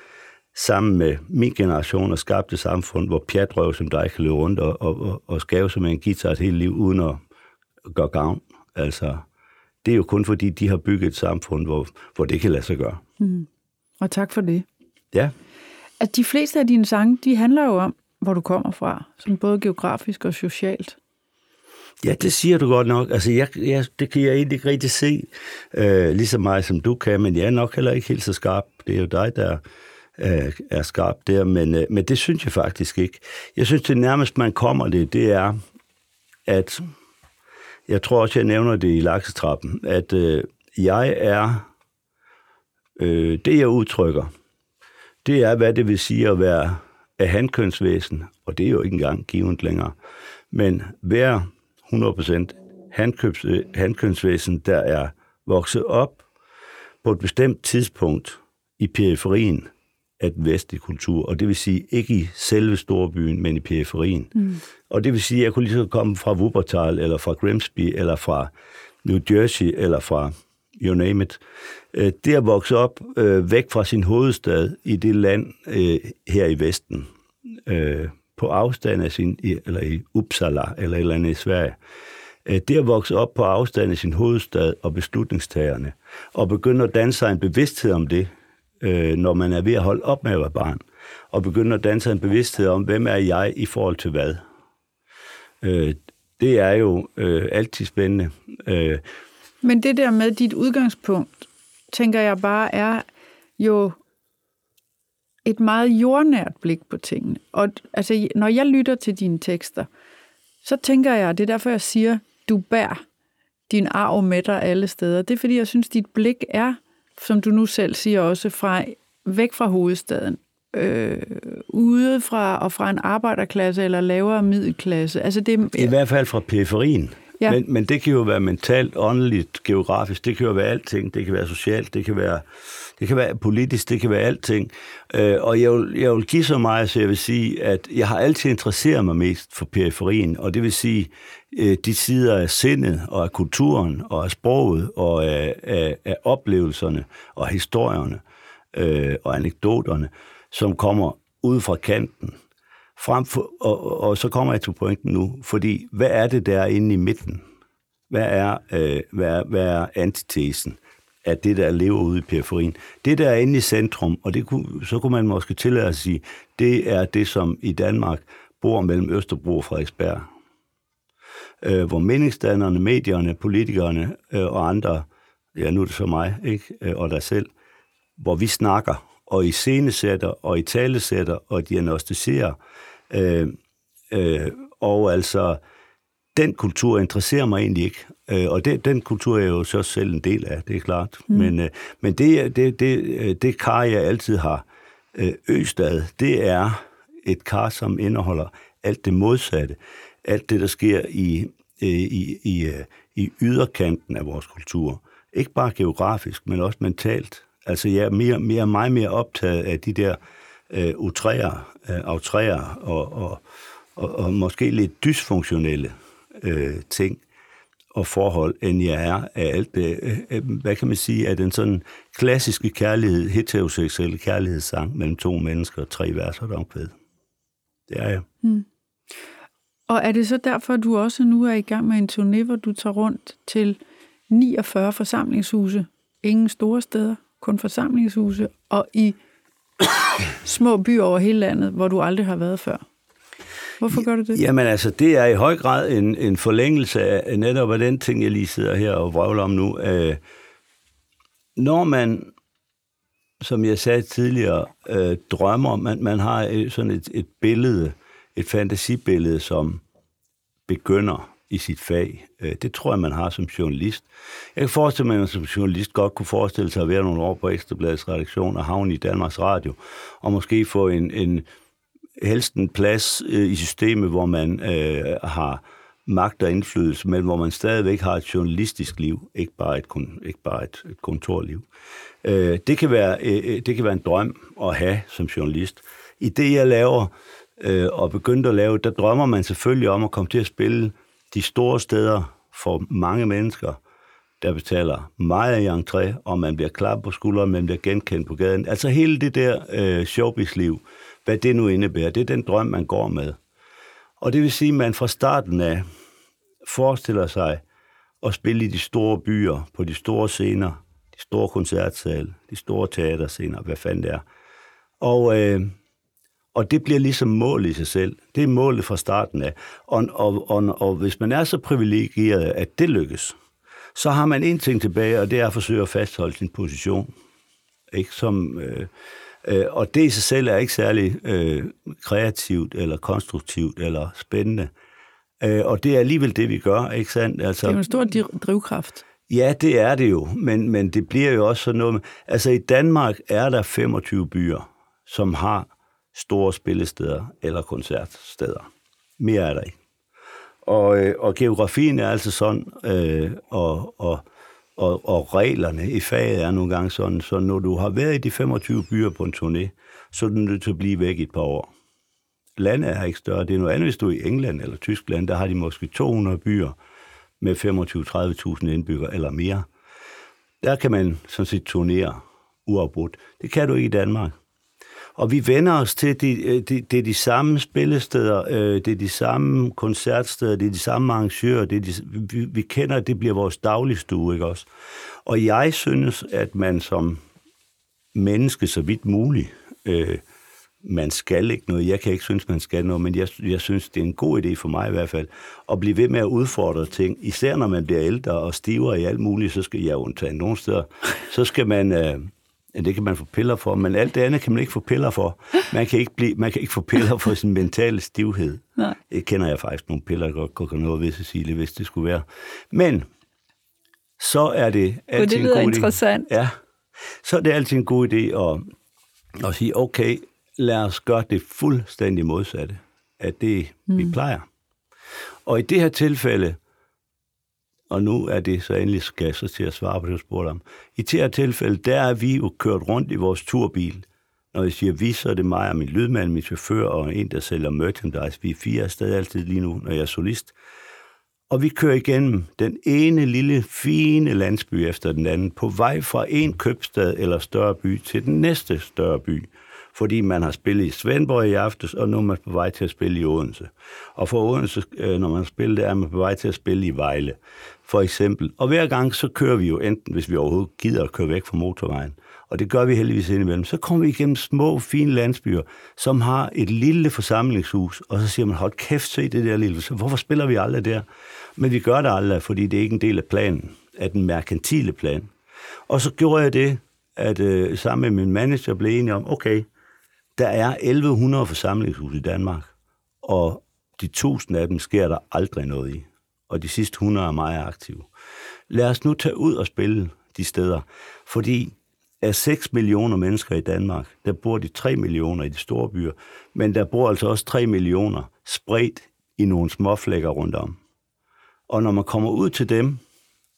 sammen med min generation og skabt et samfund, hvor pjatrøv som dig kan løbe rundt og, og, og, og skave som en guitar et helt liv uden at gøre gavn. Altså, det er jo kun fordi, de har bygget et samfund, hvor, hvor det kan lade sig gøre. Mm. Og tak for det. Ja. At de fleste af dine sange, de handler jo om, hvor du kommer fra, sådan både geografisk og socialt. Ja, det siger du godt nok. Altså, jeg, jeg, det kan jeg egentlig ikke rigtig se, øh, lige så meget som du kan, men jeg er nok heller ikke helt så skarp. Det er jo dig, der øh, er skarp der, men, øh, men det synes jeg faktisk ikke. Jeg synes, det nærmest, man kommer det, det er, at jeg tror også, jeg nævner det i laksetrappen, at øh, jeg er, øh, det jeg udtrykker, det er, hvad det vil sige at være af handkønsvæsen, og det er jo ikke engang givet længere, men være 100% handkøbs, handkønsvæsen, der er vokset op på et bestemt tidspunkt i periferien af den vestlige kultur, og det vil sige ikke i selve storbyen, men i periferien. Mm. Og det vil sige, at jeg kunne lige så komme fra Wuppertal, eller fra Grimsby, eller fra New Jersey, eller fra you name it. Øh, det at vokse op øh, væk fra sin hovedstad i det land øh, her i Vesten, øh, på afstand af sin, eller i Uppsala, eller et eller andet i Sverige, øh, det at vokse op på afstand af sin hovedstad og beslutningstagerne, og begynde at danne sig en bevidsthed om det, øh, når man er ved at holde op med at være barn, og begynde at danne sig en bevidsthed om, hvem er jeg i forhold til hvad. Øh, det er jo altid spændende. Men det der med dit udgangspunkt, tænker jeg bare er jo et meget jordnært blik på tingene. Og altså, når jeg lytter til dine tekster, så tænker jeg, det er derfor, jeg siger, du bærer din arv med dig alle steder. Det er fordi, jeg synes, dit blik er, som du nu selv siger også, fra væk fra hovedstaden, øh, ude fra og fra en arbejderklasse eller lavere middelklasse. Altså det, I hvert fald fra periferien. Ja. Men, men det kan jo være mentalt, åndeligt, geografisk, det kan jo være alting. Det kan være socialt, det kan være, det kan være politisk, det kan være alting. Øh, og jeg vil, jeg vil give så meget, så jeg vil sige, at jeg har altid interesseret mig mest for periferien, og det vil sige øh, de sider af sindet og af kulturen og af sproget og af, af, af oplevelserne og historierne øh, og anekdoterne, som kommer ud fra kanten Frem for, og, og så kommer jeg til pointen nu, fordi hvad er det, der er inde i midten? Hvad er, øh, hvad er, hvad er antitesen af det, der lever ude i periferien? Det, der er inde i centrum, og det kunne, så kunne man måske tillade at sige, det er det, som i Danmark bor mellem Østerbro og Frederiksberg. Øh, hvor meningsdannerne, medierne, politikerne øh, og andre, ja nu er det så mig, ikke? Øh, og dig selv, hvor vi snakker og i scenesætter og i talesætter og diagnostiserer Øh, øh, og altså, den kultur interesserer mig egentlig ikke. Øh, og det, den kultur er jeg jo så selv en del af, det er klart. Mm. Men, øh, men det, det, det, øh, det kar, jeg altid har øh, østad, det er et kar, som indeholder alt det modsatte. Alt det, der sker i, øh, i, i, øh, i yderkanten af vores kultur. Ikke bare geografisk, men også mentalt. Altså, jeg er mere, mere, meget mere optaget af de der øh, utræer, øh, aftræer og, og, og, og måske lidt dysfunktionelle øh, ting og forhold, end jeg er af alt det, øh, øh, hvad kan man sige, af den sådan klassiske kærlighed, heteroseksuelle kærlighedssang mellem to mennesker, tre verser omkvæd. Det er jeg. Mm. Og er det så derfor, du også nu er i gang med en turné, hvor du tager rundt til 49 forsamlingshuse, ingen store steder, kun forsamlingshuse, og i [COUGHS] små byer over hele landet, hvor du aldrig har været før. Hvorfor gør du det? Jamen altså, det er i høj grad en, en forlængelse af netop af den ting, jeg lige sidder her og vrøvler om nu. Øh, når man, som jeg sagde tidligere, øh, drømmer, man, man har sådan et, et billede, et fantasibillede, som begynder i sit fag. Øh, det tror jeg, man har som journalist. Jeg kan forestille mig, at man som journalist godt kunne forestille sig at være nogle år på Ekstrabladets redaktion og havne i Danmarks Radio, og måske få en, en helst en plads øh, i systemet, hvor man øh, har magt og indflydelse, men hvor man stadigvæk har et journalistisk liv, ikke bare et, ikke bare et, et kontorliv. Øh, det, kan være, øh, øh, det kan være en drøm at have som journalist. I det, jeg laver øh, og begyndte at lave, der drømmer man selvfølgelig om at komme til at spille de store steder for mange mennesker, der betaler meget i entré, og man bliver klar på skulderen, man bliver genkendt på gaden. Altså hele det der øh, showbiz-liv, hvad det nu indebærer, det er den drøm, man går med. Og det vil sige, at man fra starten af forestiller sig at spille i de store byer, på de store scener, de store koncertsale, de store teaterscener, hvad fanden det er. Og, øh, og det bliver ligesom målet i sig selv. Det er målet fra starten af. Og, og, og, og hvis man er så privilegeret, at det lykkes, så har man en ting tilbage, og det er at forsøge at fastholde sin position. Ikke? Som, øh, øh, og det i sig selv er ikke særlig øh, kreativt, eller konstruktivt, eller spændende. Øh, og det er alligevel det, vi gør, ikke sandt? Altså, det er jo en stor drivkraft. Ja, det er det jo, men, men det bliver jo også sådan noget... Altså i Danmark er der 25 byer, som har store spillesteder eller koncertsteder. Mere er der ikke. Og, øh, og geografien er altså sådan, øh, og, og, og, og reglerne i faget er nogle gange sådan, så når du har været i de 25 byer på en turné, så er du nødt til at blive væk i et par år. Landet er ikke større. Det er noget andet, hvis du er i England eller Tyskland, der har de måske 200 byer med 25-30.000 indbyggere eller mere. Der kan man sådan set turnere uafbrudt. Det kan du ikke i Danmark. Og vi vender os til, det øh, de, de, de samme spillesteder, øh, det er de samme koncertsteder, det er de samme arrangører, det er de, vi, vi kender, det bliver vores dagligstue, ikke også? Og jeg synes, at man som menneske så vidt muligt, øh, man skal ikke noget, jeg kan ikke synes, man skal noget, men jeg, jeg synes, det er en god idé for mig i hvert fald, at blive ved med at udfordre ting, især når man bliver ældre og stiver i alt muligt, så skal jeg undtage nogle steder, så skal man... Øh, Ja, det kan man få piller for, men alt det andet kan man ikke få piller for. Man kan ikke, blive, man kan ikke få piller for sin mentale stivhed. Nej. Det kender jeg faktisk nogle piller, der godt kunne noget ved, Cecilie, hvis det skulle være. Men så er det altid det en god interessant. Idé. Ja, så er det altid en god idé at, at sige, okay, lad os gøre det fuldstændig modsatte af det, mm. vi plejer. Og i det her tilfælde, og nu er det så endelig skal så til at svare på det, du spurgte om. I det her tilfælde, der er vi jo kørt rundt i vores turbil. Når jeg siger vi, så er det mig og min lydmand, min chauffør og en, der sælger merchandise. Vi er fire stadig altid lige nu, når jeg er solist. Og vi kører igennem den ene lille, fine landsby efter den anden, på vej fra en købstad eller større by til den næste større by fordi man har spillet i Svendborg i aftes, og nu er man på vej til at spille i Odense. Og for Odense, øh, når man spiller der er man på vej til at spille i Vejle, for eksempel. Og hver gang, så kører vi jo enten, hvis vi overhovedet gider at køre væk fra motorvejen, og det gør vi heldigvis indimellem, så kommer vi igennem små, fine landsbyer, som har et lille forsamlingshus, og så siger man, hold kæft, se det der lille, så hvorfor spiller vi aldrig der? Men vi gør det aldrig, fordi det er ikke en del af planen, af den merkantile plan. Og så gjorde jeg det, at øh, sammen med min manager blev enige om, okay, der er 1100 forsamlingshuse i Danmark, og de 1000 af dem sker der aldrig noget i. Og de sidste 100 er meget aktive. Lad os nu tage ud og spille de steder, fordi af 6 millioner mennesker i Danmark, der bor de 3 millioner i de store byer, men der bor altså også 3 millioner spredt i nogle småflækker rundt om. Og når man kommer ud til dem,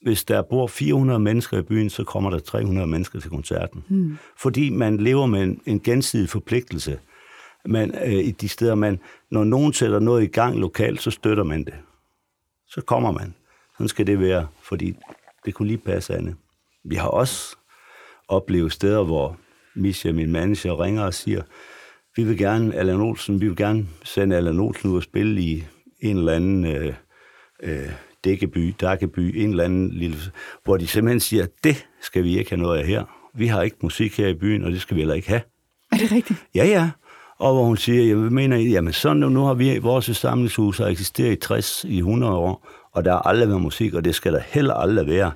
hvis der bor 400 mennesker i byen, så kommer der 300 mennesker til koncerten. Mm. Fordi man lever med en, en gensidig forpligtelse. Man, øh, I de steder, man, når nogen sætter noget i gang lokalt, så støtter man det. Så kommer man. Sådan skal det være, fordi det kunne lige passe andet. Vi har også oplevet steder, hvor Misha, min manager, ringer og siger, vi vil gerne, Allan Olsen, vi vil gerne sende Allan Olsen ud og spille i en eller anden øh, øh, Dækkeby, Dakkeby, en eller anden lille... Hvor de simpelthen siger, det skal vi ikke have noget af her. Vi har ikke musik her i byen, og det skal vi heller ikke have. Er det rigtigt? Ja, ja. Og hvor hun siger, jeg mener, jamen sådan nu, nu har vi, vores samlingshus har eksisteret i 60, i 100 år, og der har aldrig været musik, og det skal der heller aldrig være.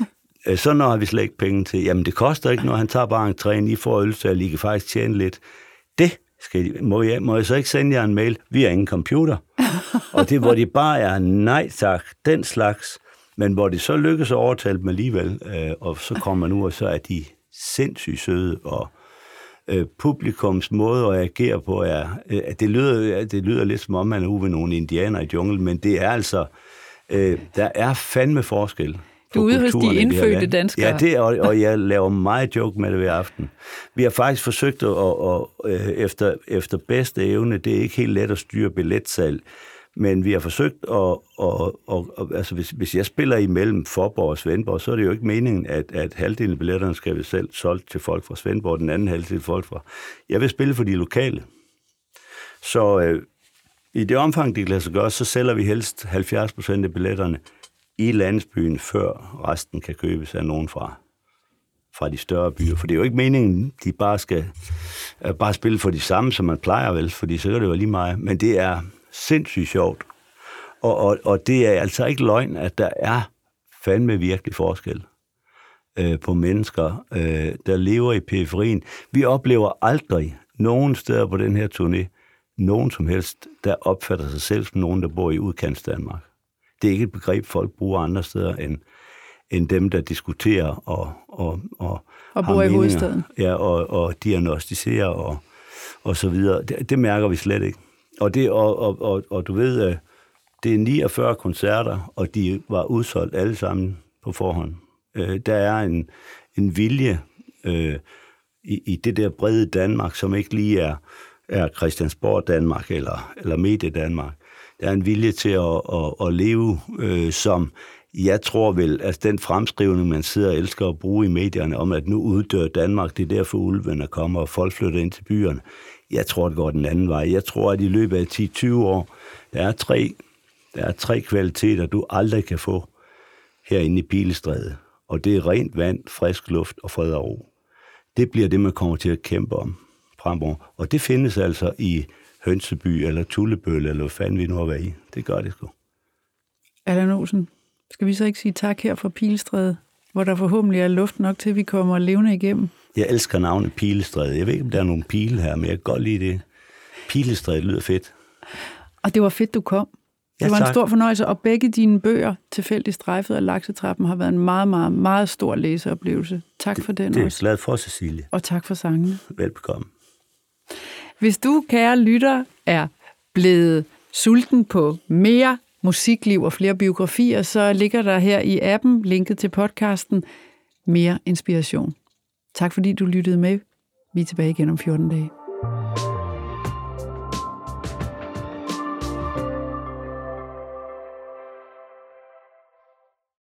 [LAUGHS] Øh, så når har vi slet ikke penge til. Jamen, det koster ikke, når han tager bare en træn, I får øl, så lige kan faktisk tjene lidt. Det skal I, må, jeg, må jeg så ikke sende jer en mail? Vi har ingen computer. [LAUGHS] og det, hvor de bare er nej tak, den slags, men hvor det så lykkes at overtale dem alligevel, øh, og så kommer man ud, og så er de sindssygt søde, og øh, publikums måde at agere på er, øh, det, lyder, det lyder lidt som om, man er ude ved nogle indianer i junglen, men det er altså, øh, der er fandme forskel du er ude hos de indfødte danskere. Ja, det, og, og jeg laver meget joke med det hver aften. Vi har faktisk forsøgt at, at, at, efter, efter bedste evne, det er ikke helt let at styre billetsalg, men vi har forsøgt at, at, at, at altså hvis, hvis jeg spiller imellem Forborg og Svendborg, så er det jo ikke meningen, at, at halvdelen af billetterne skal vi selv solgt til folk fra Svendborg, den anden halvdel til folk fra... Jeg vil spille for de lokale. Så øh, i det omfang, det kan lade sig gøre, så sælger vi helst 70 procent af billetterne i landsbyen, før resten kan købes af nogen fra, fra de større byer. For det er jo ikke meningen, de bare skal øh, bare spille for de samme, som man plejer vel, fordi så er det jo lige meget. Men det er sindssygt sjovt. Og, og, og det er altså ikke løgn, at der er fandme virkelig forskel øh, på mennesker, øh, der lever i periferien. Vi oplever aldrig nogen steder på den her turné, nogen som helst, der opfatter sig selv som nogen, der bor i udkants Danmark. Det er ikke et begreb, folk bruger andre steder end, end dem, der diskuterer og, og, og, og bor i hovedstaden. Ja, og, og diagnostiserer og, og så videre. Det, det mærker vi slet ikke. Og, det, og, og, og, og du ved, øh, det er 49 koncerter, og de var udsolgt alle sammen på forhånd. Øh, der er en, en vilje øh, i, i det der brede Danmark, som ikke lige er, er Christiansborg Danmark eller, eller Medie Danmark. Der er en vilje til at, at, at leve øh, som, jeg tror vel, at altså den fremskrivning, man sidder og elsker at bruge i medierne, om at nu uddør Danmark, det er derfor ulvene kommer, og folk flytter ind til byerne. Jeg tror, det går den anden vej. Jeg tror, at i løbet af 10-20 år, der er tre, der er tre kvaliteter, du aldrig kan få herinde i Pilestrædet. Og det er rent vand, frisk luft og fred og ro. Det bliver det, man kommer til at kæmpe om fremover. Og det findes altså i Hønseby eller Tullebøl, eller hvad fanden vi nu har været i. Det gør det sgu. Allan Olsen, skal vi så ikke sige tak her fra Pilestrædet, hvor der forhåbentlig er luft nok til, at vi kommer levende igennem? Jeg elsker navnet Pilestræde. Jeg ved ikke, om der er nogle pile her, men jeg kan godt lide det. Pilestræde lyder fedt. Og det var fedt, du kom. Det var en stor fornøjelse, og begge dine bøger, Tilfældig strejfet og Laksetrappen, har været en meget, meget, meget stor læseoplevelse. Tak det, for den Det er også. glad for, Cecilie. Og tak for sangene. Velbekomme. Hvis du, kære lytter, er blevet sulten på mere musikliv og flere biografier, så ligger der her i appen, linket til podcasten, mere inspiration. Tak fordi du lyttede med. Vi er tilbage igen om 14 dage.